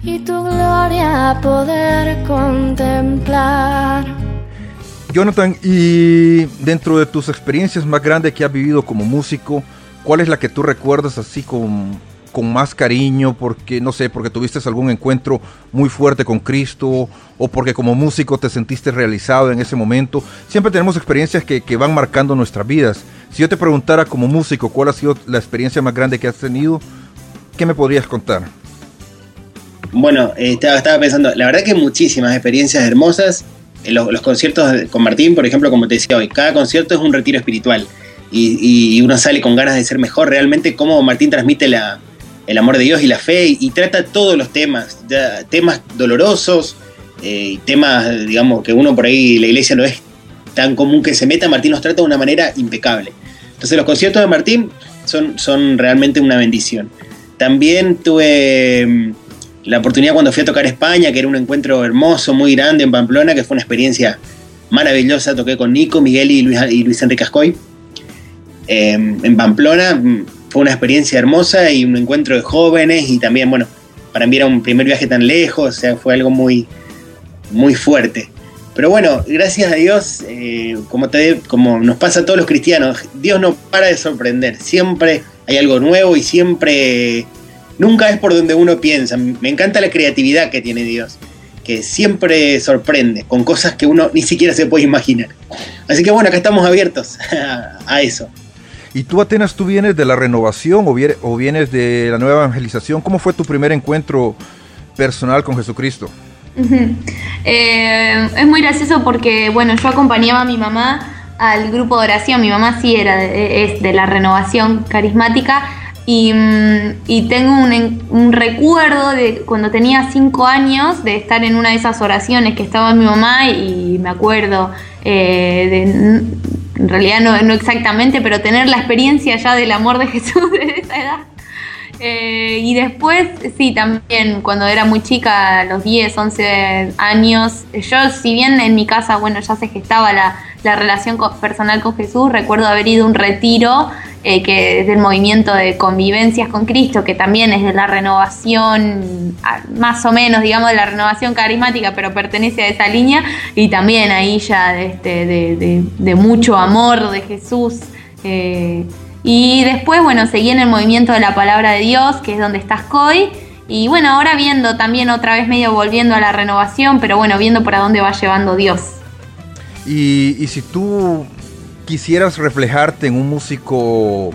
Y tu gloria poder contemplar. Jonathan, y dentro de tus experiencias más grandes que has vivido como músico, ¿cuál es la que tú recuerdas así con con más cariño, porque no sé, porque tuviste algún encuentro muy fuerte con Cristo o porque como músico te sentiste realizado en ese momento. Siempre tenemos experiencias que, van marcando nuestras vidas. Si yo te preguntara como músico cuál ha sido la experiencia más grande que has tenido, ¿qué me podrías contar? Bueno, eh, estaba, pensando, la verdad que muchísimas experiencias hermosas. Eh, los, conciertos con Martín, por ejemplo, como te decía hoy, cada concierto es un retiro espiritual y, uno sale con ganas de ser mejor. Realmente, como Martín transmite la, el amor de Dios y la fe y, trata todos los temas, temas dolorosos, eh, temas, digamos, que uno por ahí, la iglesia no es tan común que se meta, Martín los trata de una manera impecable. Entonces los conciertos de Martín son, son realmente una bendición. También tuve mm, la oportunidad cuando fui a tocar España, que era un encuentro hermoso, muy grande en Pamplona, que fue una experiencia maravillosa. Toqué con Nico, Miguel y Luis, y Luis Enrique Ascoy. Eh, en Pamplona mm, fue una experiencia hermosa y un encuentro de jóvenes y también, bueno, para mí era un primer viaje tan lejos, o sea, fue algo muy, muy fuerte. Pero bueno, gracias a Dios, eh, como, te, como nos pasa a todos los cristianos, Dios no para de sorprender. Siempre hay algo nuevo y siempre, nunca es por donde uno piensa. Me encanta la creatividad que tiene Dios, que siempre sorprende con cosas que uno ni siquiera se puede imaginar. Así que bueno, acá estamos abiertos [LAUGHS] a eso. Y tú, Atenas, tú vienes de la renovación o vienes de la nueva evangelización. ¿Cómo fue tu primer encuentro personal con Jesucristo? Eh, es muy gracioso porque, bueno, yo acompañaba a mi mamá al grupo de oración. Mi mamá sí era es de la renovación carismática. Y, mm, tengo un, recuerdo de cuando tenía cinco años de estar en una de esas oraciones que estaba mi mamá y me acuerdo eh, de en realidad no, exactamente, pero tener la experiencia ya del amor de [LAUGHS] Jesús de esa edad. Eh, y después, sí, también cuando era muy chica, a los 10, 11 años, yo si bien en mi casa, bueno, ya se gestaba la, la relación personal con Jesús, recuerdo haber ido a un retiro eh, que es del movimiento de convivencias con Cristo, que también es de la renovación, más o menos, digamos, de la renovación carismática, pero pertenece a esa línea, y también ahí ya de, este, de, mucho amor de Jesús. Eh, y después, bueno, seguí en el movimiento de la palabra de Dios, que es donde estás hoy. Y bueno, ahora viendo también otra vez medio volviendo a la renovación, pero bueno, viendo para dónde va llevando Dios. Y, si tú quisieras reflejarte en un músico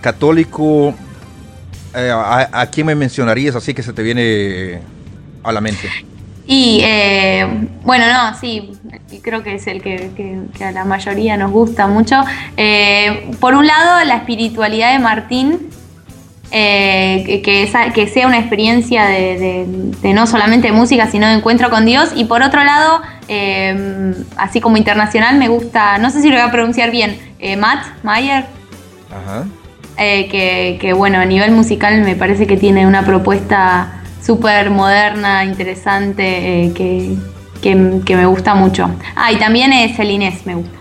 católico, eh, a, quién me mencionarías así que se te viene a la mente? Y eh, bueno, no, sí, creo que es el que, a la mayoría nos gusta mucho. Eh, por un lado, la espiritualidad de Martín, que, que, sea una experiencia de, no solamente música, sino de encuentro con Dios. Y por otro lado, Em, así como internacional me gusta, no sé si lo voy a pronunciar bien, eh, Matt Mayer. Eh, que, bueno, a nivel musical me parece que tiene una propuesta súper moderna, interesante, eh, que, me gusta mucho. Ah, y también es el Inés, me gusta.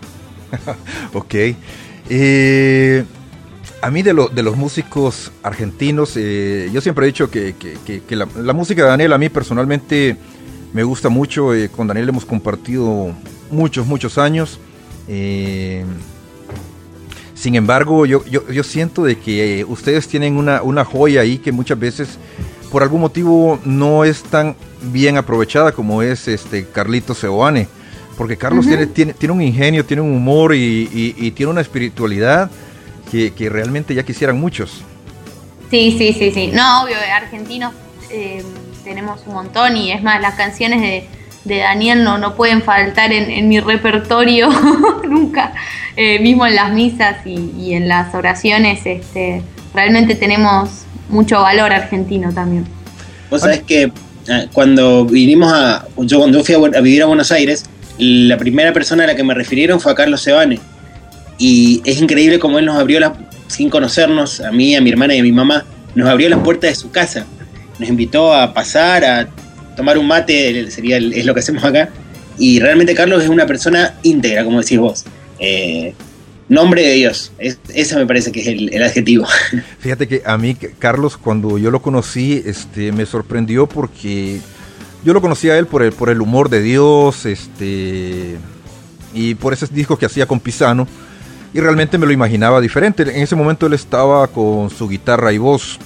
[LAUGHS] ok. A mí de, de, los músicos argentinos, yo siempre he dicho que, la, la, música de Daniel a mí personalmente me gusta mucho. Eh, con Daniel hemos compartido muchos, muchos años. Eh, sin embargo, yo, yo, siento de que eh, ustedes tienen una, una, joya ahí que muchas veces, por algún motivo, no es tan bien aprovechada como es este Carlito Seoane. Porque Carlos tiene, tiene, tiene, un ingenio, tiene un humor y, tiene una espiritualidad que, que, realmente ya quisieran muchos. Sí, sí, sí, sí. No, obvio, argentinos tenemos un montón y es más, las canciones de, Daniel no, no pueden faltar en, mi repertorio [LAUGHS] nunca, eh, mismo en las misas y, en las oraciones, este, realmente tenemos mucho valor argentino también. Vos sabés que ah, cuando vinimos a, yo cuando fui a, vivir a Buenos Aires, la primera persona a la que me refirieron fue a Carlos Sebane. Y es increíble cómo él nos abrió, la, sin conocernos, a mí, a mi hermana y a mi mamá, nos abrió las puertas de su casa. Nos invitó a pasar, a tomar un mate, sería es lo que hacemos acá. Y realmente Carlos es una persona íntegra, como decís vos. Eh, nombre de Dios. Es, ese me parece que es el, adjetivo. [LAUGHS] Fíjate que a mí, Carlos, cuando yo lo conocí, este, me sorprendió porque yo lo conocí a él por el, por el humor de Dios, este, y por esos discos que hacía con Pisano. Y realmente me lo imaginaba diferente. En ese momento él estaba con su guitarra y voz.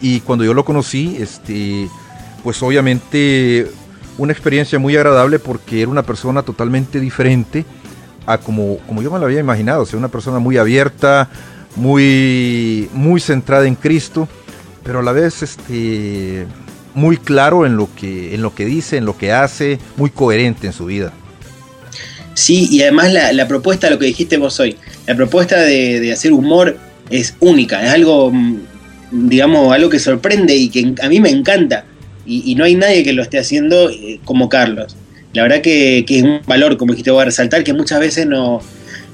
Y, y, cuando yo lo conocí, este, pues obviamente una experiencia muy agradable porque era una persona totalmente diferente a como, como yo me lo había imaginado, o sea, una persona muy abierta, muy, muy centrada en Cristo, pero a la vez este, muy claro en lo, que, en lo que dice, en lo que hace, muy coherente en su vida. Sí, y además la, propuesta, lo que dijiste vos hoy, la propuesta de, hacer humor es única, es algo, mm, digamos, algo que sorprende y que a mí me encanta. Y, no hay nadie que lo esté haciendo eh, como Carlos la verdad que, es un valor, como dijiste, voy a resaltar, que muchas veces no,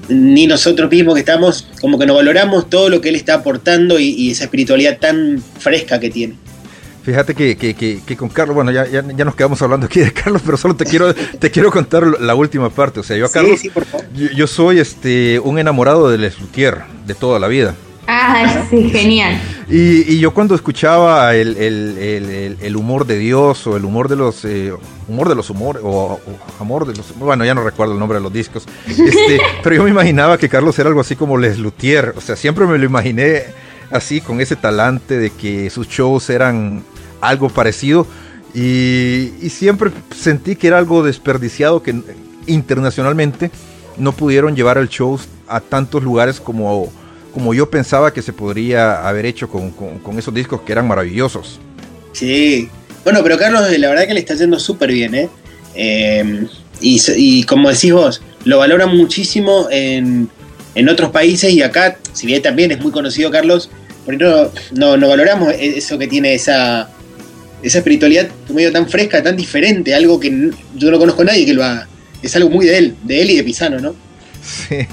ni nosotros mismos que estamos, como que no valoramos todo lo que él está aportando y, esa espiritualidad tan fresca que tiene. Fíjate que, que, que, con Carlos, bueno, ya, ya, nos quedamos hablando aquí de [LAUGHS] Carlos, pero solo te quiero, te quiero contar la última parte. O sea, yo a Carlos, Yo, soy este un enamorado de Les de toda la vida. Ah, sí, genial. Y, yo cuando escuchaba el, humor de Dios o el humor de los eh, humor de los humores o, amor de los bueno ya no recuerdo el nombre de los discos, [LAUGHS] este, pero yo me imaginaba que Carlos era algo así como Les Luthier, o sea siempre me lo imaginé así con ese talante de que sus shows eran algo parecido y, siempre sentí que era algo desperdiciado que internacionalmente no pudieron llevar el show a tantos lugares como como yo pensaba que se podría haber hecho con, esos discos que eran maravillosos. Sí, bueno, pero Carlos, la verdad que le está yendo súper bien, ¿eh? Em, y, como decís vos, lo valoran muchísimo en, otros países y acá, si bien también es muy conocido Carlos, por no, no, no valoramos e-, eso que tiene esa, esa espiritualidad medio tan fresca, tan diferente, algo que yo no conozco a nadie que lo haga. Es algo muy de él, de él y de Pisano, ¿no? Sí.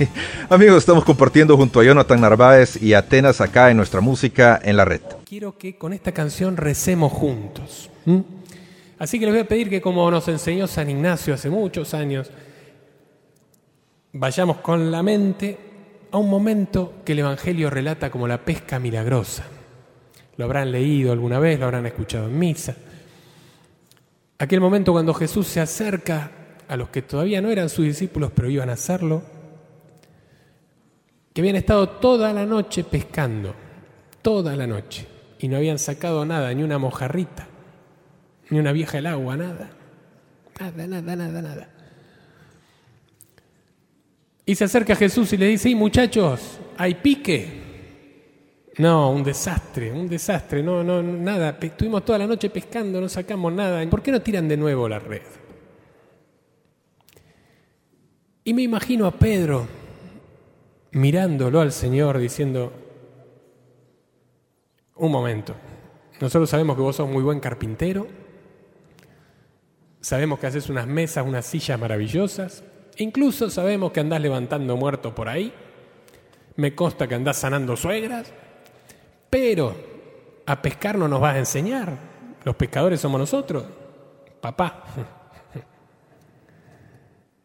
Amigos, estamos compartiendo junto a Jonathan Narváez y Atenas acá en nuestra música en la red. Quiero que con esta canción recemos juntos. Así que les voy a pedir que como nos enseñó San Ignacio hace muchos años, vayamos con la mente a un momento que el Evangelio relata como la pesca milagrosa. Lo habrán leído alguna vez, lo habrán escuchado en misa. Aquel momento cuando Jesús se acerca a los que todavía no eran sus discípulos, pero iban a hacerlo, que habían estado toda la noche pescando, toda la noche, y no habían sacado nada, ni una mojarrita, ni una vieja del agua, nada, nada, nada, nada, nada. Y se acerca a Jesús y le dice, muchachos, hay pique. No, un desastre, un desastre, no, no, nada. Estuvimos toda la noche pescando, no sacamos nada. ¿Por qué no tiran de nuevo la red? Y me imagino a Pedro mirándolo al Señor diciendo, un momento, nosotros sabemos que vos sos muy buen carpintero, sabemos que haces unas mesas, unas sillas maravillosas, incluso sabemos que andás levantando muertos por ahí, me consta que andás sanando suegras, pero a pescar no nos vas a enseñar, los pescadores somos nosotros, papá. [LAUGHS]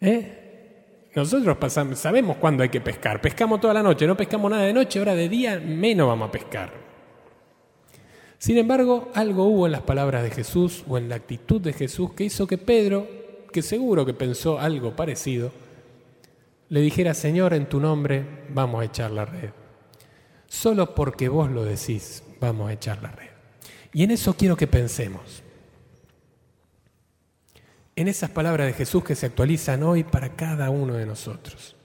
¿Eh? Nosotros sabemos cuándo hay que pescar. Pescamos toda la noche, no pescamos nada de noche, ahora de día menos vamos a pescar. Sin embargo, algo hubo en las palabras de Jesús o en la actitud de Jesús que hizo que Pedro, que seguro que pensó algo parecido, le dijera, Señor, en tu nombre vamos a echar la red. Solo porque vos lo decís, vamos a echar la red. Y en eso quiero que pensemos en esas palabras de Jesús que se actualizan hoy para cada uno de nosotros.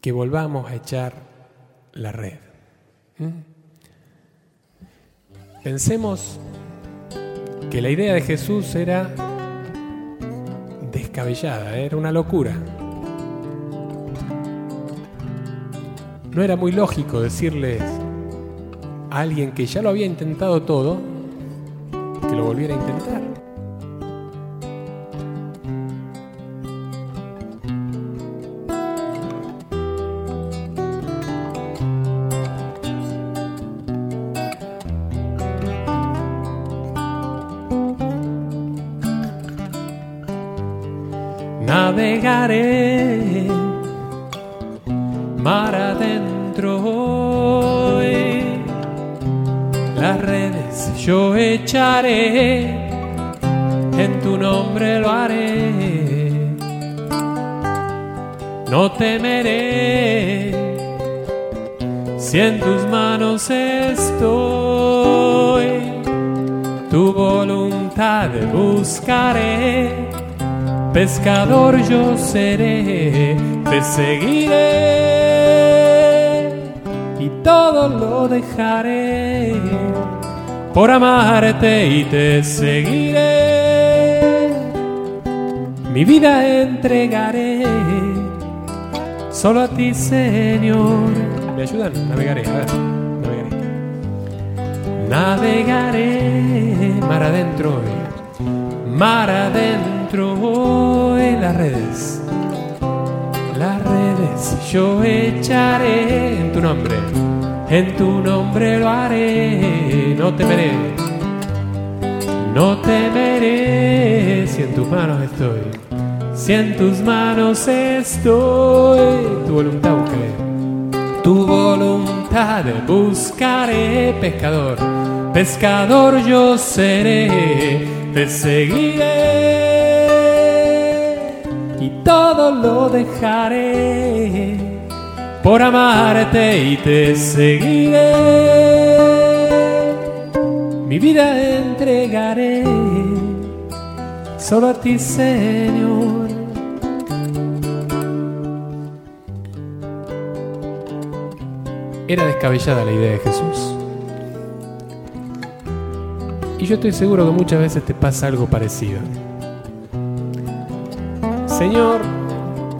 Que volvamos a echar la red. ¿Mm? Pensemos que la idea de Jesús era descabellada, era una locura. No era muy lógico decirles a alguien que ya lo había intentado todo que lo volviera a intentar. Echaré, en tu nombre lo haré. No temeré si en tus manos estoy. Tu voluntad buscaré pescador yo seré, te seguiré y todo lo dejaré por amarte y te seguiré. Mi vida entregaré solo a ti, Señor. ¿Me ayudan? Navegaré, a ver, navegaré. Navegaré mar adentro, mar adentro en las redes, las redes yo echaré en tu nombre, en tu nombre lo haré, no temeré, no temeré si en tus manos estoy, si en tus manos estoy, tu voluntad buscaré, tu voluntad. Buscaré, pescador, pescador yo seré, te seguiré. Todo lo dejaré por amarte y te seguiré. Mi vida entregaré solo a ti, Señor. Era descabellada la idea de Jesús. Y yo estoy seguro que muchas veces te pasa algo parecido. Señor,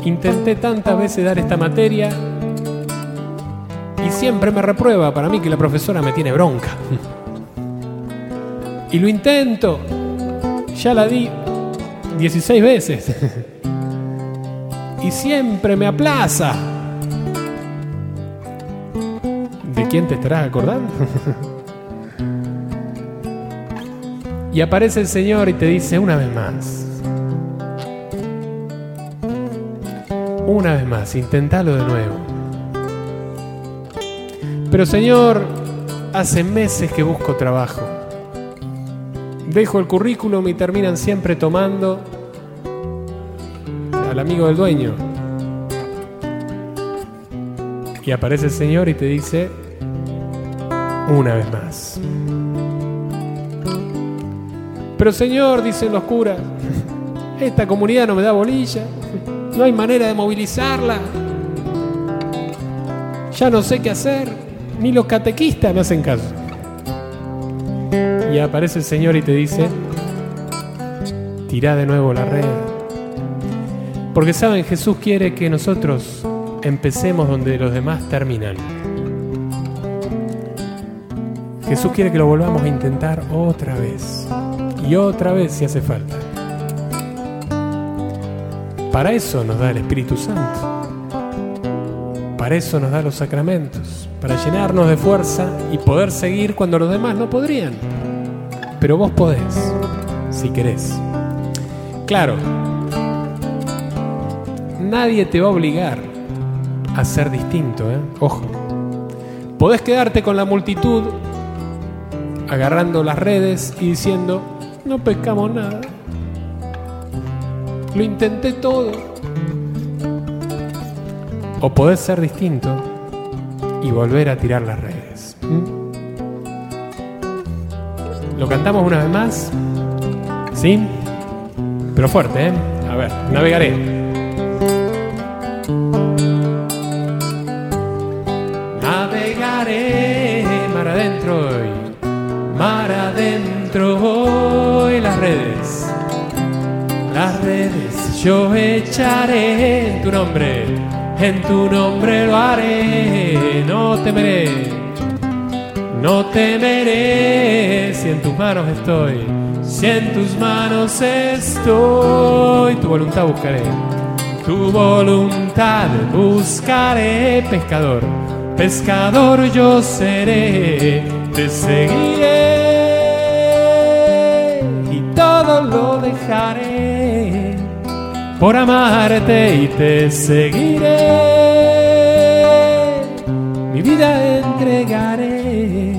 intenté tantas veces dar esta materia y siempre me reprueba. Para mí que la profesora me tiene bronca. Y lo intento. Ya la di 16 veces. Y siempre me aplaza. ¿De quién te estarás acordando? Y aparece el Señor y te dice una vez más, Una vez más, intentalo de nuevo. Pero Señor, hace meses que busco trabajo. Dejo el currículum y terminan siempre tomando al amigo del dueño. Y aparece el Señor y te dice, una vez más. Pero Señor, dicen los curas, esta comunidad no me da bolilla no hay manera de movilizarla. Ya no sé qué hacer, ni los catequistas me hacen caso. Y aparece el Señor y te dice, tira de nuevo la red. Porque saben, Jesús quiere que nosotros empecemos donde los demás terminan. Jesús quiere que lo volvamos a intentar otra vez. Y otra vez si hace falta. Para eso nos da el Espíritu Santo. Para eso nos da los sacramentos. Para llenarnos de fuerza y poder seguir cuando los demás no podrían. Pero vos podés, si querés. Claro, nadie te va a obligar a ser distinto, ¿eh? Ojo. Podés quedarte con la multitud agarrando las redes y diciendo, no pescamos nada. Lo intenté todo. O podés ser distinto y volver a tirar las redes. ¿Mm? ¿Lo cantamos una vez más? ¿Sí? Pero fuerte, ¿eh? A ver, navegaré. Navegaré mar adentro hoy, mar adentro hoy redes, las redes yo echaré tu nombre, en tu nombre lo haré, no temeré, no temeré si en tus manos estoy, si en tus manos estoy, tu voluntad buscaré, tu voluntad buscaré, pescador, pescador yo seré, te seguiré todo lo dejaré por amarte y te seguiré. Mi vida entregaré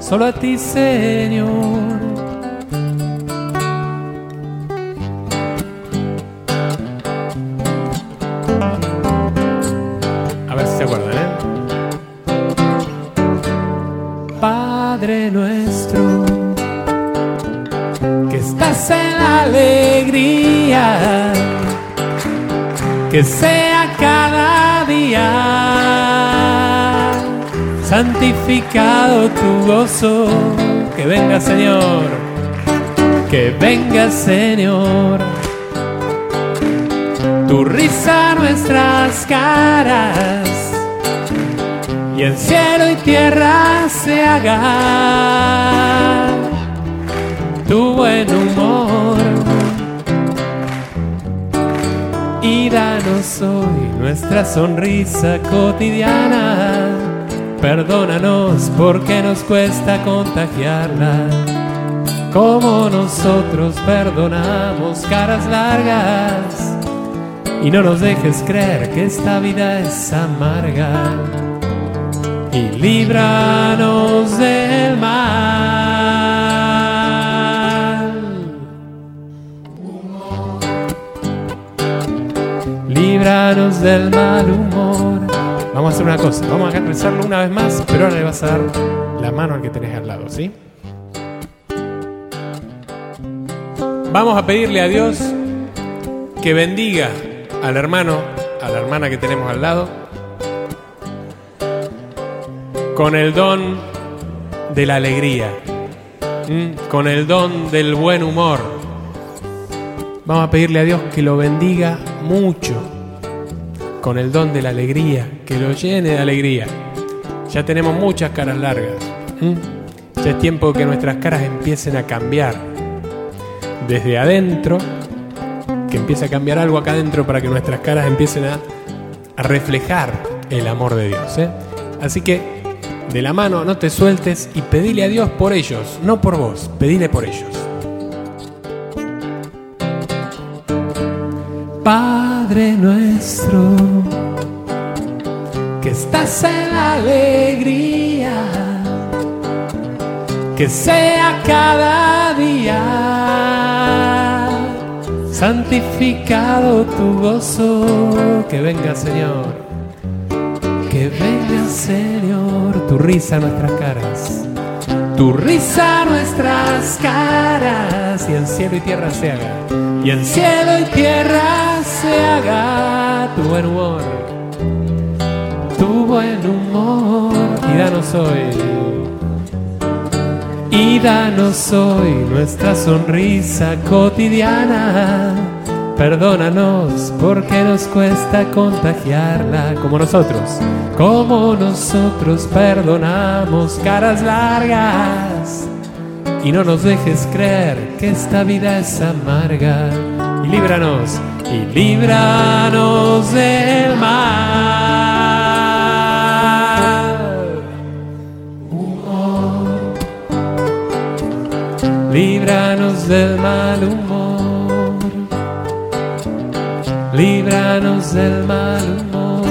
solo a ti, Señor. Que sea cada día santificado tu gozo, que venga Señor, que venga Señor, tu risa nuestras caras. Y el cielo y tierra se hagan tu buen humor. Y danos hoy nuestra sonrisa cotidiana. Perdónanos porque nos cuesta contagiarla. Como nosotros perdonamos caras largas. Y no nos dejes creer que esta vida es amarga. Y líbranos del mal. Del mal humor. Vamos a hacer una cosa, vamos a rezarlo una vez más, pero ahora le vas a dar la mano al que tenés al lado, ¿sí? Vamos a pedirle a Dios que bendiga al hermano, a la hermana que tenemos al lado, con el don de la alegría, con el don del buen humor. Vamos a pedirle a Dios que lo bendiga mucho, con el don de la alegría, que lo llene de alegría. Ya tenemos muchas caras largas. Ya es tiempo que nuestras caras empiecen a cambiar desde adentro, que empiece a cambiar algo acá adentro para que nuestras caras empiecen a, reflejar el amor de Dios. ¿eh? Así que de la mano no te sueltes y pedile a Dios por ellos, no por vos, pedile por ellos. Padre nuestro, que estás en la alegría, que sea cada día santificado tu gozo, que venga Señor, que venga Señor, tu risa a nuestras caras, tu risa a nuestras caras, y en cielo y tierra se haga, y en cielo y tierra se haga tu buen humor, tu buen humor, y danos hoy y danos hoy nuestra sonrisa cotidiana. Perdónanos porque nos cuesta contagiarla como nosotros, como nosotros perdonamos caras largas. Y no nos dejes creer que esta vida es amarga. Y líbranos, y líbranos del mal. Líbranos del mal humor. Líbranos del mal humor.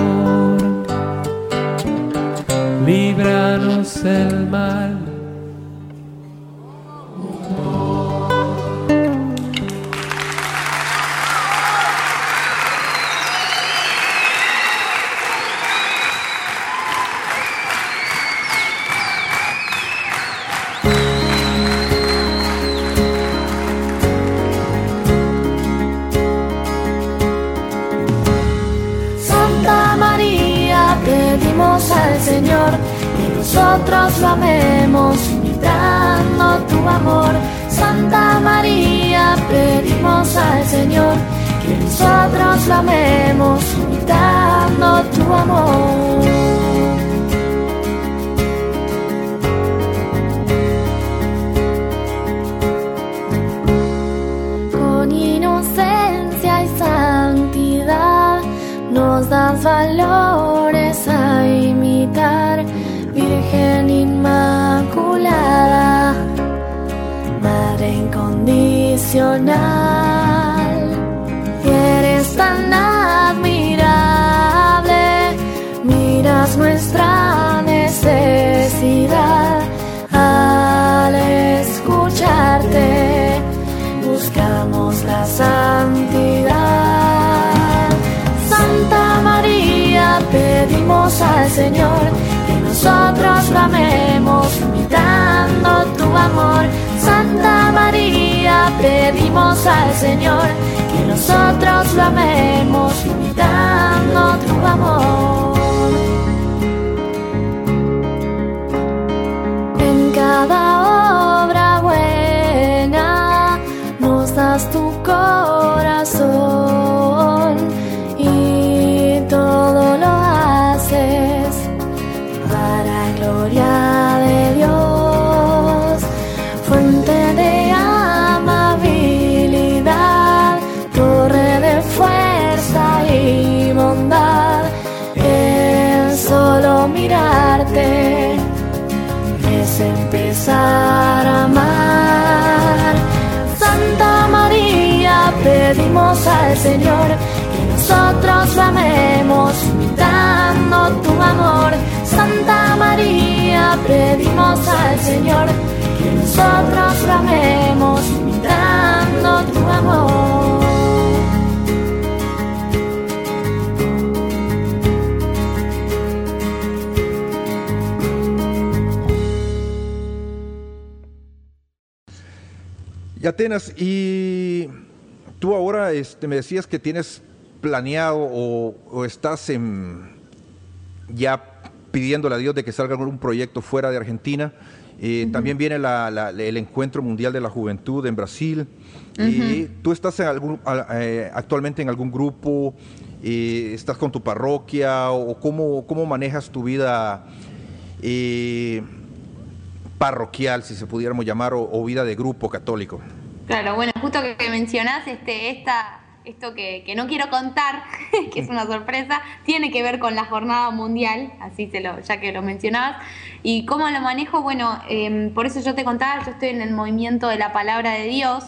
Líbranos del mal. Nosotros lo amemos, imitando tu amor. Santa María, pedimos al Señor que nosotros lo amemos, imitando tu amor. Pedimos al Señor que nosotros lo amemos, imitando tu amor. Señor que nosotros lo amemos, imitando tu amor. Santa María, pedimos al Señor que nosotros lo amemos, imitando tu amor. Y Atenas, y tú ahora este, me decías que tienes planeado o, o estás en, ya pidiéndole a Dios de que salga algún proyecto fuera de Argentina. Eh, También viene la- la- el Encuentro Mundial de la Juventud en Brasil. Y tú estás en algún, a- eh, actualmente en algún grupo, eh, estás con tu parroquia o cómo, cómo manejas tu vida eh, parroquial, si se pudiéramos llamar, o, o vida de grupo católico. Claro, bueno, justo que mencionás este, esta, esto que, que no quiero contar, [LAUGHS] que es una sorpresa, tiene que ver con la jornada mundial, así se lo, ya que lo mencionabas. Y cómo lo manejo, bueno, em, por eso yo te contaba, yo estoy en el movimiento de la palabra de Dios,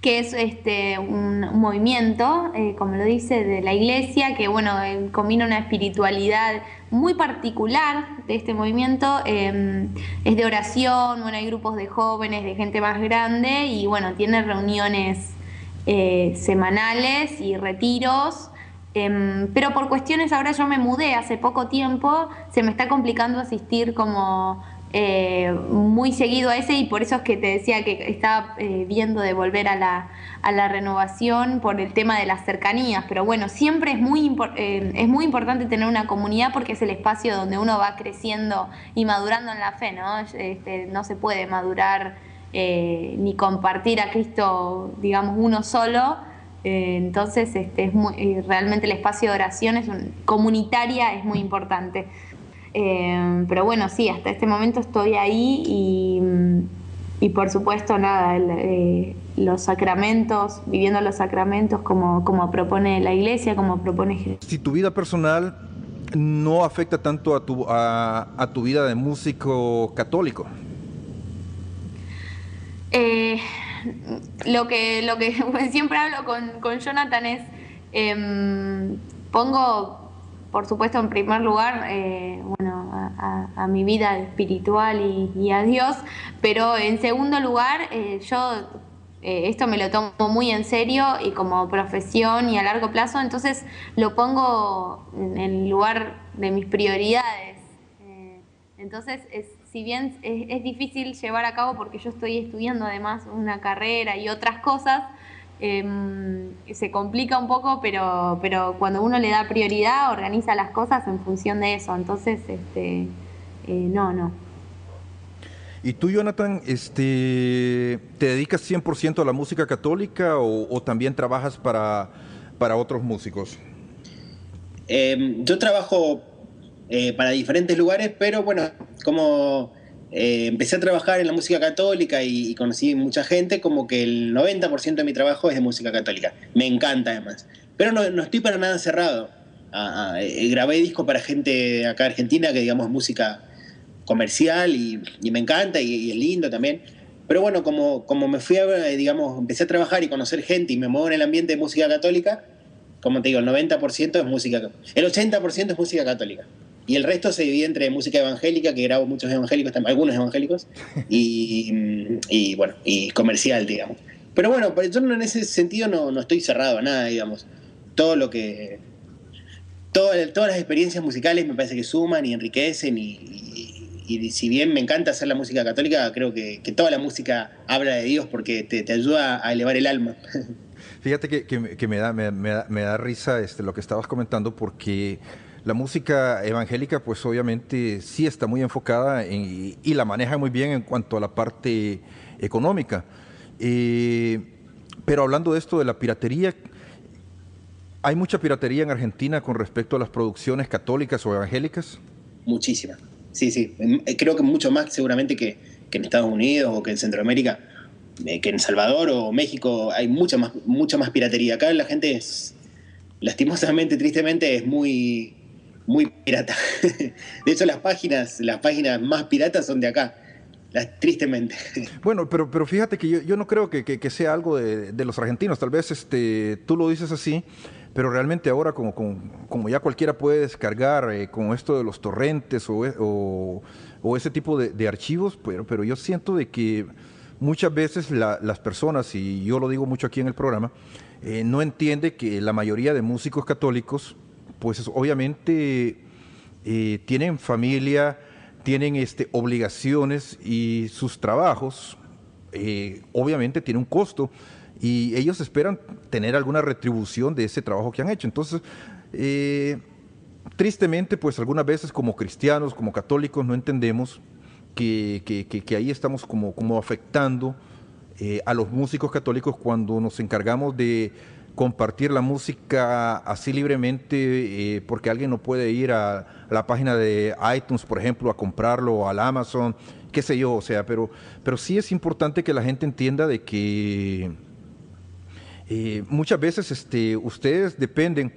que es este un, movimiento, eh, como lo dice, de la iglesia, que bueno, combina una espiritualidad muy particular de este movimiento, eh, es de oración, bueno, hay grupos de jóvenes, de gente más grande, y bueno, tiene reuniones eh, semanales y retiros. Em, pero por cuestiones, ahora yo me mudé hace poco tiempo, se me está complicando asistir como eh, muy seguido a ese y por eso es que te decía que estaba eh, viendo de volver a la, a la renovación por el tema de las cercanías. Pero bueno, siempre es muy, eh, es muy importante tener una comunidad porque es el espacio donde uno va creciendo y madurando en la fe, ¿no? Este, no se puede madurar eh, ni compartir a Cristo, digamos, uno solo. Entonces, este, es realmente el espacio de oración es un- comunitaria es muy importante. Eh, pero bueno, sí, hasta este momento estoy ahí y, y por supuesto, nada, el, eh, los sacramentos, viviendo los sacramentos como, como propone la iglesia, como propone Jesús. Si tu vida personal no afecta tanto a tu, a, a tu vida de músico católico. Eh, lo que lo que [LAUGHS] siempre hablo con, con Jonathan es em, pongo por supuesto en primer lugar eh, bueno a, a- mi vida espiritual y, a Dios pero en segundo lugar eh, yo eh, esto me lo tomo muy en serio y como profesión y a largo plazo entonces lo pongo en el lugar de mis prioridades. Entonces, es, si bien es, es difícil llevar a cabo porque yo estoy estudiando además una carrera y otras cosas, em, se complica un poco, pero, pero cuando uno le da prioridad, organiza las cosas en función de eso. Entonces, este, eh, no, no. ¿Y tú, Jonathan, este, te dedicas 100% a la música católica o, también trabajas para, para otros músicos? Em, yo trabajo eh, para diferentes lugares, pero bueno, como eh, empecé a trabajar en la música católica y, conocí mucha gente, como que el 90% de mi trabajo es de música católica. Me encanta además. Pero no, estoy para nada cerrado. Eh, grabé discos para gente acá Argentina que digamos música comercial y, me encanta y, es lindo también. Pero bueno, como, como me fui a, digamos, empecé a trabajar y conocer gente y me muevo en el ambiente de música católica, como te digo, el 90% es música, el 80% es música católica. Y el resto se divide entre música evangélica, que grabo muchos evangélicos, algunos evangélicos, y, bueno, y comercial, digamos. Pero bueno, yo en ese sentido no, no estoy cerrado a nada, digamos. Todo lo que. todas las experiencias musicales me parece que suman y enriquecen y, si bien me encanta hacer la música católica, creo que, toda la música habla de Dios porque te, ayuda a elevar el alma. Fíjate que, me, da, me, da, me, da, risa este, lo que estabas comentando porque la música evangélica, pues obviamente sí está muy enfocada y la maneja muy bien en cuanto a la parte económica. Eh, pero hablando de esto de la piratería, ¿hay mucha piratería en Argentina con respecto a las producciones católicas o evangélicas? Muchísima. Sí, sí. Eh, creo que mucho más seguramente que, en Estados Unidos o que en Centroamérica, eh, que en Salvador o México hay mucha más, mucha más piratería. Acá la gente es, lastimosamente, tristemente, es muy muy pirata. [LAUGHS] De hecho, las páginas, las páginas más piratas son de acá. Tristemente. [LAUGHS] Bueno, pero, pero fíjate que yo, yo no creo que, que, sea algo de, de, los argentinos. Tal vez este, tú lo dices así, pero realmente ahora como, como, como ya cualquiera puede descargar eh, con esto de los torrentes o, o, ese tipo de, archivos, pero, pero yo siento de que muchas veces la, las personas, y yo lo digo mucho aquí en el programa, eh, no entiende que la mayoría de músicos católicos pues obviamente eh, tienen familia, tienen este, obligaciones y sus trabajos eh, obviamente tienen un costo y ellos esperan tener alguna retribución de ese trabajo que han hecho. Entonces, eh, tristemente, pues algunas veces como cristianos, como católicos, no entendemos que, que, ahí estamos como, como afectando a los músicos católicos cuando nos encargamos de compartir la música así libremente eh, porque alguien no puede ir a, la página de iTunes, por ejemplo, a comprarlo, al Amazon, qué sé yo, o sea, pero, pero sí es importante que la gente entienda de que eh, muchas veces este, ustedes dependen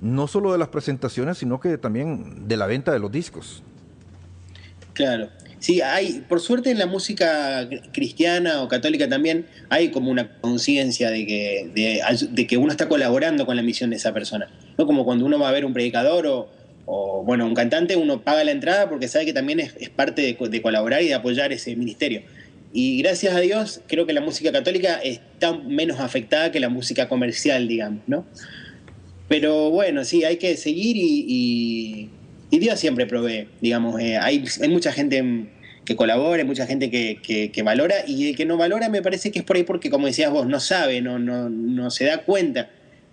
no solo de las presentaciones, sino que también de la venta de los discos. Claro, Sí, hay, por suerte en la música cristiana o católica también hay como una conciencia de que, de, que uno está colaborando con la misión de esa persona. ¿no? Como cuando uno va a ver un predicador o, o bueno, un cantante, uno paga la entrada porque sabe que también es, parte de, colaborar y de apoyar ese ministerio. Y gracias a Dios, creo que la música católica está menos afectada que la música comercial, digamos, ¿no? Pero bueno, sí, hay que seguir y y Dios siempre provee, digamos, eh, hay, hay mucha gente que colabora, hay mucha gente que, que, valora, y el que no valora me parece que es por ahí porque, como decías vos, no sabe, no, no, no se da cuenta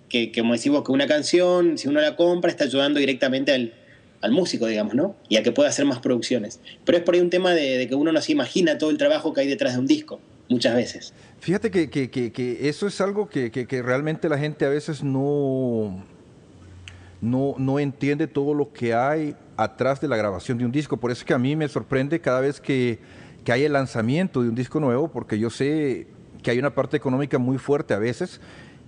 que, como decís vos, que una canción, si uno la compra, está ayudando directamente al, al músico, digamos, ¿no? Y a que pueda hacer más producciones. Pero es por ahí un tema de, que uno no se imagina todo el trabajo que hay detrás de un disco, muchas veces. Fíjate que, que, que eso es algo que, realmente la gente a veces no, no, no entiende todo lo que hay atrás de la grabación de un disco. Por eso es que a mí me sorprende cada vez que, hay el lanzamiento de un disco nuevo, porque yo sé que hay una parte económica muy fuerte a veces,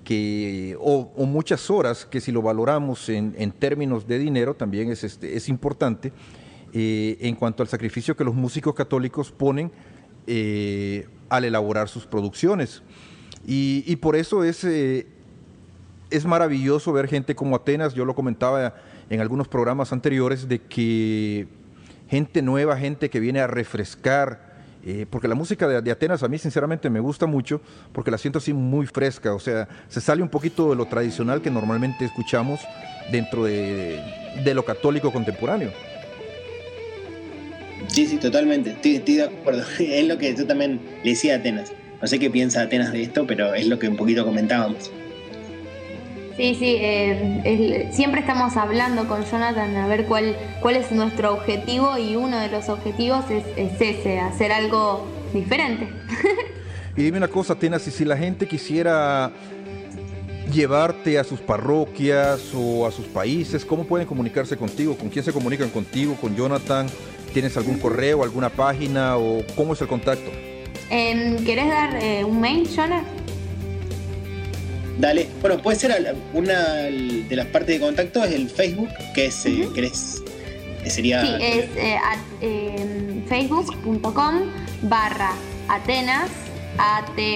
que, o, muchas horas, que si lo valoramos en, términos de dinero también es, este, es importante, eh, en cuanto al sacrificio que los músicos católicos ponen eh, al elaborar sus producciones. Y, por eso es, eh, es maravilloso ver gente como Atenas, yo lo comentaba en algunos programas anteriores, de que gente nueva, gente que viene a refrescar, eh, porque la música de, Atenas a mí sinceramente me gusta mucho, porque la siento así muy fresca, o sea, se sale un poquito de lo tradicional que normalmente escuchamos dentro de, lo católico contemporáneo. Sí, sí, totalmente, estoy, estoy, de acuerdo. [LAUGHS] Es lo que yo también le decía a Atenas. No sé qué piensa Atenas de esto, pero es lo que un poquito comentábamos. Sí, sí, eh, siempre estamos hablando con Jonathan a ver cuál, cuál es nuestro objetivo y uno de los objetivos es, ese, hacer algo diferente. y dime una cosa, Tenas, y si la gente quisiera llevarte a sus parroquias o a sus países, ¿cómo pueden comunicarse contigo? ¿Con quién se comunican contigo? ¿Con Jonathan? ¿Tienes algún correo, alguna página o cómo es el contacto? ¿Querés dar eh, un mail, Jonathan? Dale, bueno, puede ser una de las partes de contacto es el Facebook, que es, uh sería... Sí, es eh, facebook.com barra Atenas, A-T-H-E-N-A-S,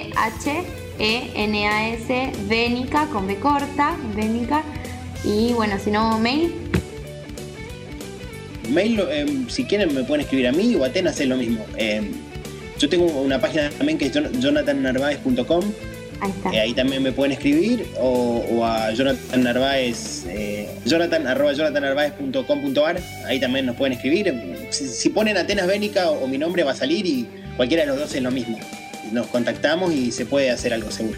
Vénica, con B corta, Vénica, y bueno, si no, mail. Mail, em, si quieren me pueden escribir a mí o Atenas es lo mismo. Em, yo tengo una página también que es jonathannarvaez.com Ahí, está. Eh, ahí también me pueden escribir o, a Jonathan Narváez, eh, jonathan, arroba ahí también nos pueden escribir. Si, ponen Atenas Bénica o, mi nombre va a salir y cualquiera de los dos es lo mismo. Nos contactamos y se puede hacer algo seguro.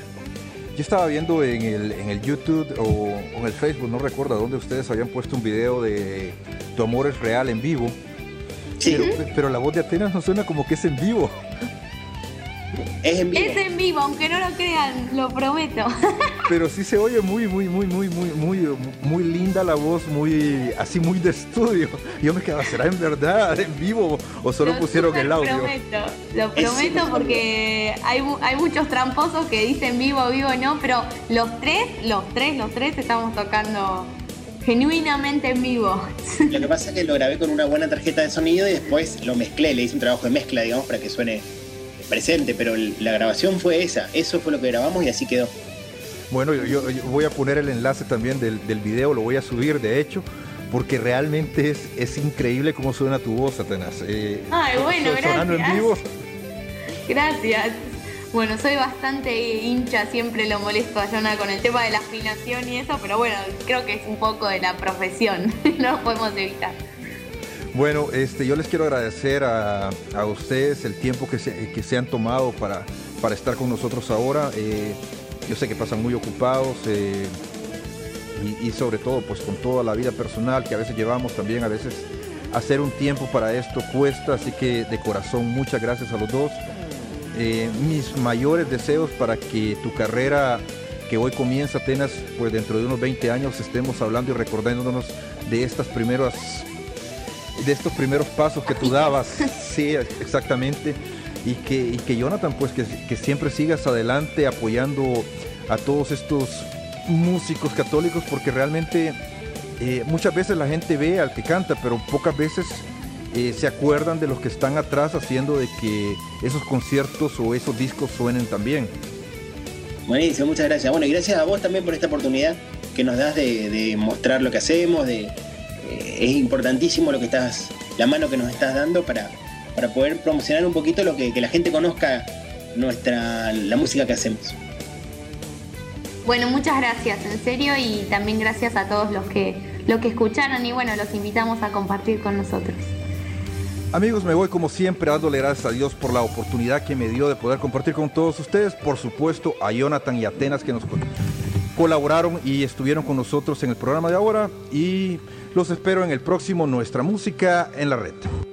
Yo estaba viendo en el, en el YouTube o, en el Facebook, no recuerdo dónde ustedes habían puesto un video de Tu amor es real en vivo. Sí. Pero, pero la voz de Atenas no suena como que es en vivo. Es en vivo. Es en vivo, aunque no lo crean, lo prometo. [LAUGHS] Pero sí se oye muy, muy, muy, muy, muy, muy, muy linda la voz, muy, así muy de estudio. Yo me quedaba, ¿será en verdad en vivo o solo pusieron el audio? Lo prometo, lo prometo porque hay, hay muchos tramposos que dicen vivo, vivo, no, pero los tres, los tres, los tres estamos tocando genuinamente en vivo. Lo que pasa es que lo grabé con una buena tarjeta de sonido y después lo mezclé, le hice un trabajo de mezcla, digamos, para que suene presente, pero la grabación fue esa, eso fue lo que grabamos y así quedó. Bueno, yo, voy a poner el enlace también del, del, video, lo voy a subir de hecho, porque realmente es, es increíble cómo suena tu voz, Atenas. Eh, Ay, bueno, gracias. en vivo. Gracias. Bueno, soy bastante hincha, siempre lo molesto a Jonah con el tema de la afinación y eso, pero bueno, creo que es un poco de la profesión, [LAUGHS] no lo podemos evitar. Bueno, este, yo les quiero agradecer a, ustedes el tiempo que se, que se han tomado para, para estar con nosotros ahora. Eh, yo sé que pasan muy ocupados eh, y, sobre todo pues con toda la vida personal que a veces llevamos también, a veces hacer un tiempo para esto cuesta, así que de corazón muchas gracias a los dos. Eh, mis mayores deseos para que tu carrera que hoy comienza Atenas, pues dentro de unos 20 años estemos hablando y recordándonos de estas primeras de estos primeros pasos que tú dabas, sí, exactamente, y que, que Jonathan, pues que, siempre sigas adelante apoyando a todos estos músicos católicos, porque realmente eh, muchas veces la gente ve al que canta, pero pocas veces eh, se acuerdan de los que están atrás haciendo de que esos conciertos o esos discos suenen también. Buenísimo, muchas gracias. Bueno, y gracias a vos también por esta oportunidad que nos das de, de mostrar lo que hacemos, de, es importantísimo lo que estás, la mano que nos estás dando para, para poder promocionar un poquito lo que, que la gente conozca nuestra la música que hacemos. Bueno, muchas gracias, en serio, y también gracias a todos los que, los que escucharon y bueno, los invitamos a compartir con nosotros. Amigos, me voy como siempre dándole gracias a Dios por la oportunidad que me dio de poder compartir con todos ustedes, por supuesto a Jonathan y Atenas que nos colaboraron y estuvieron con nosotros en el programa de ahora y los espero en el próximo Nuestra Música en la Red.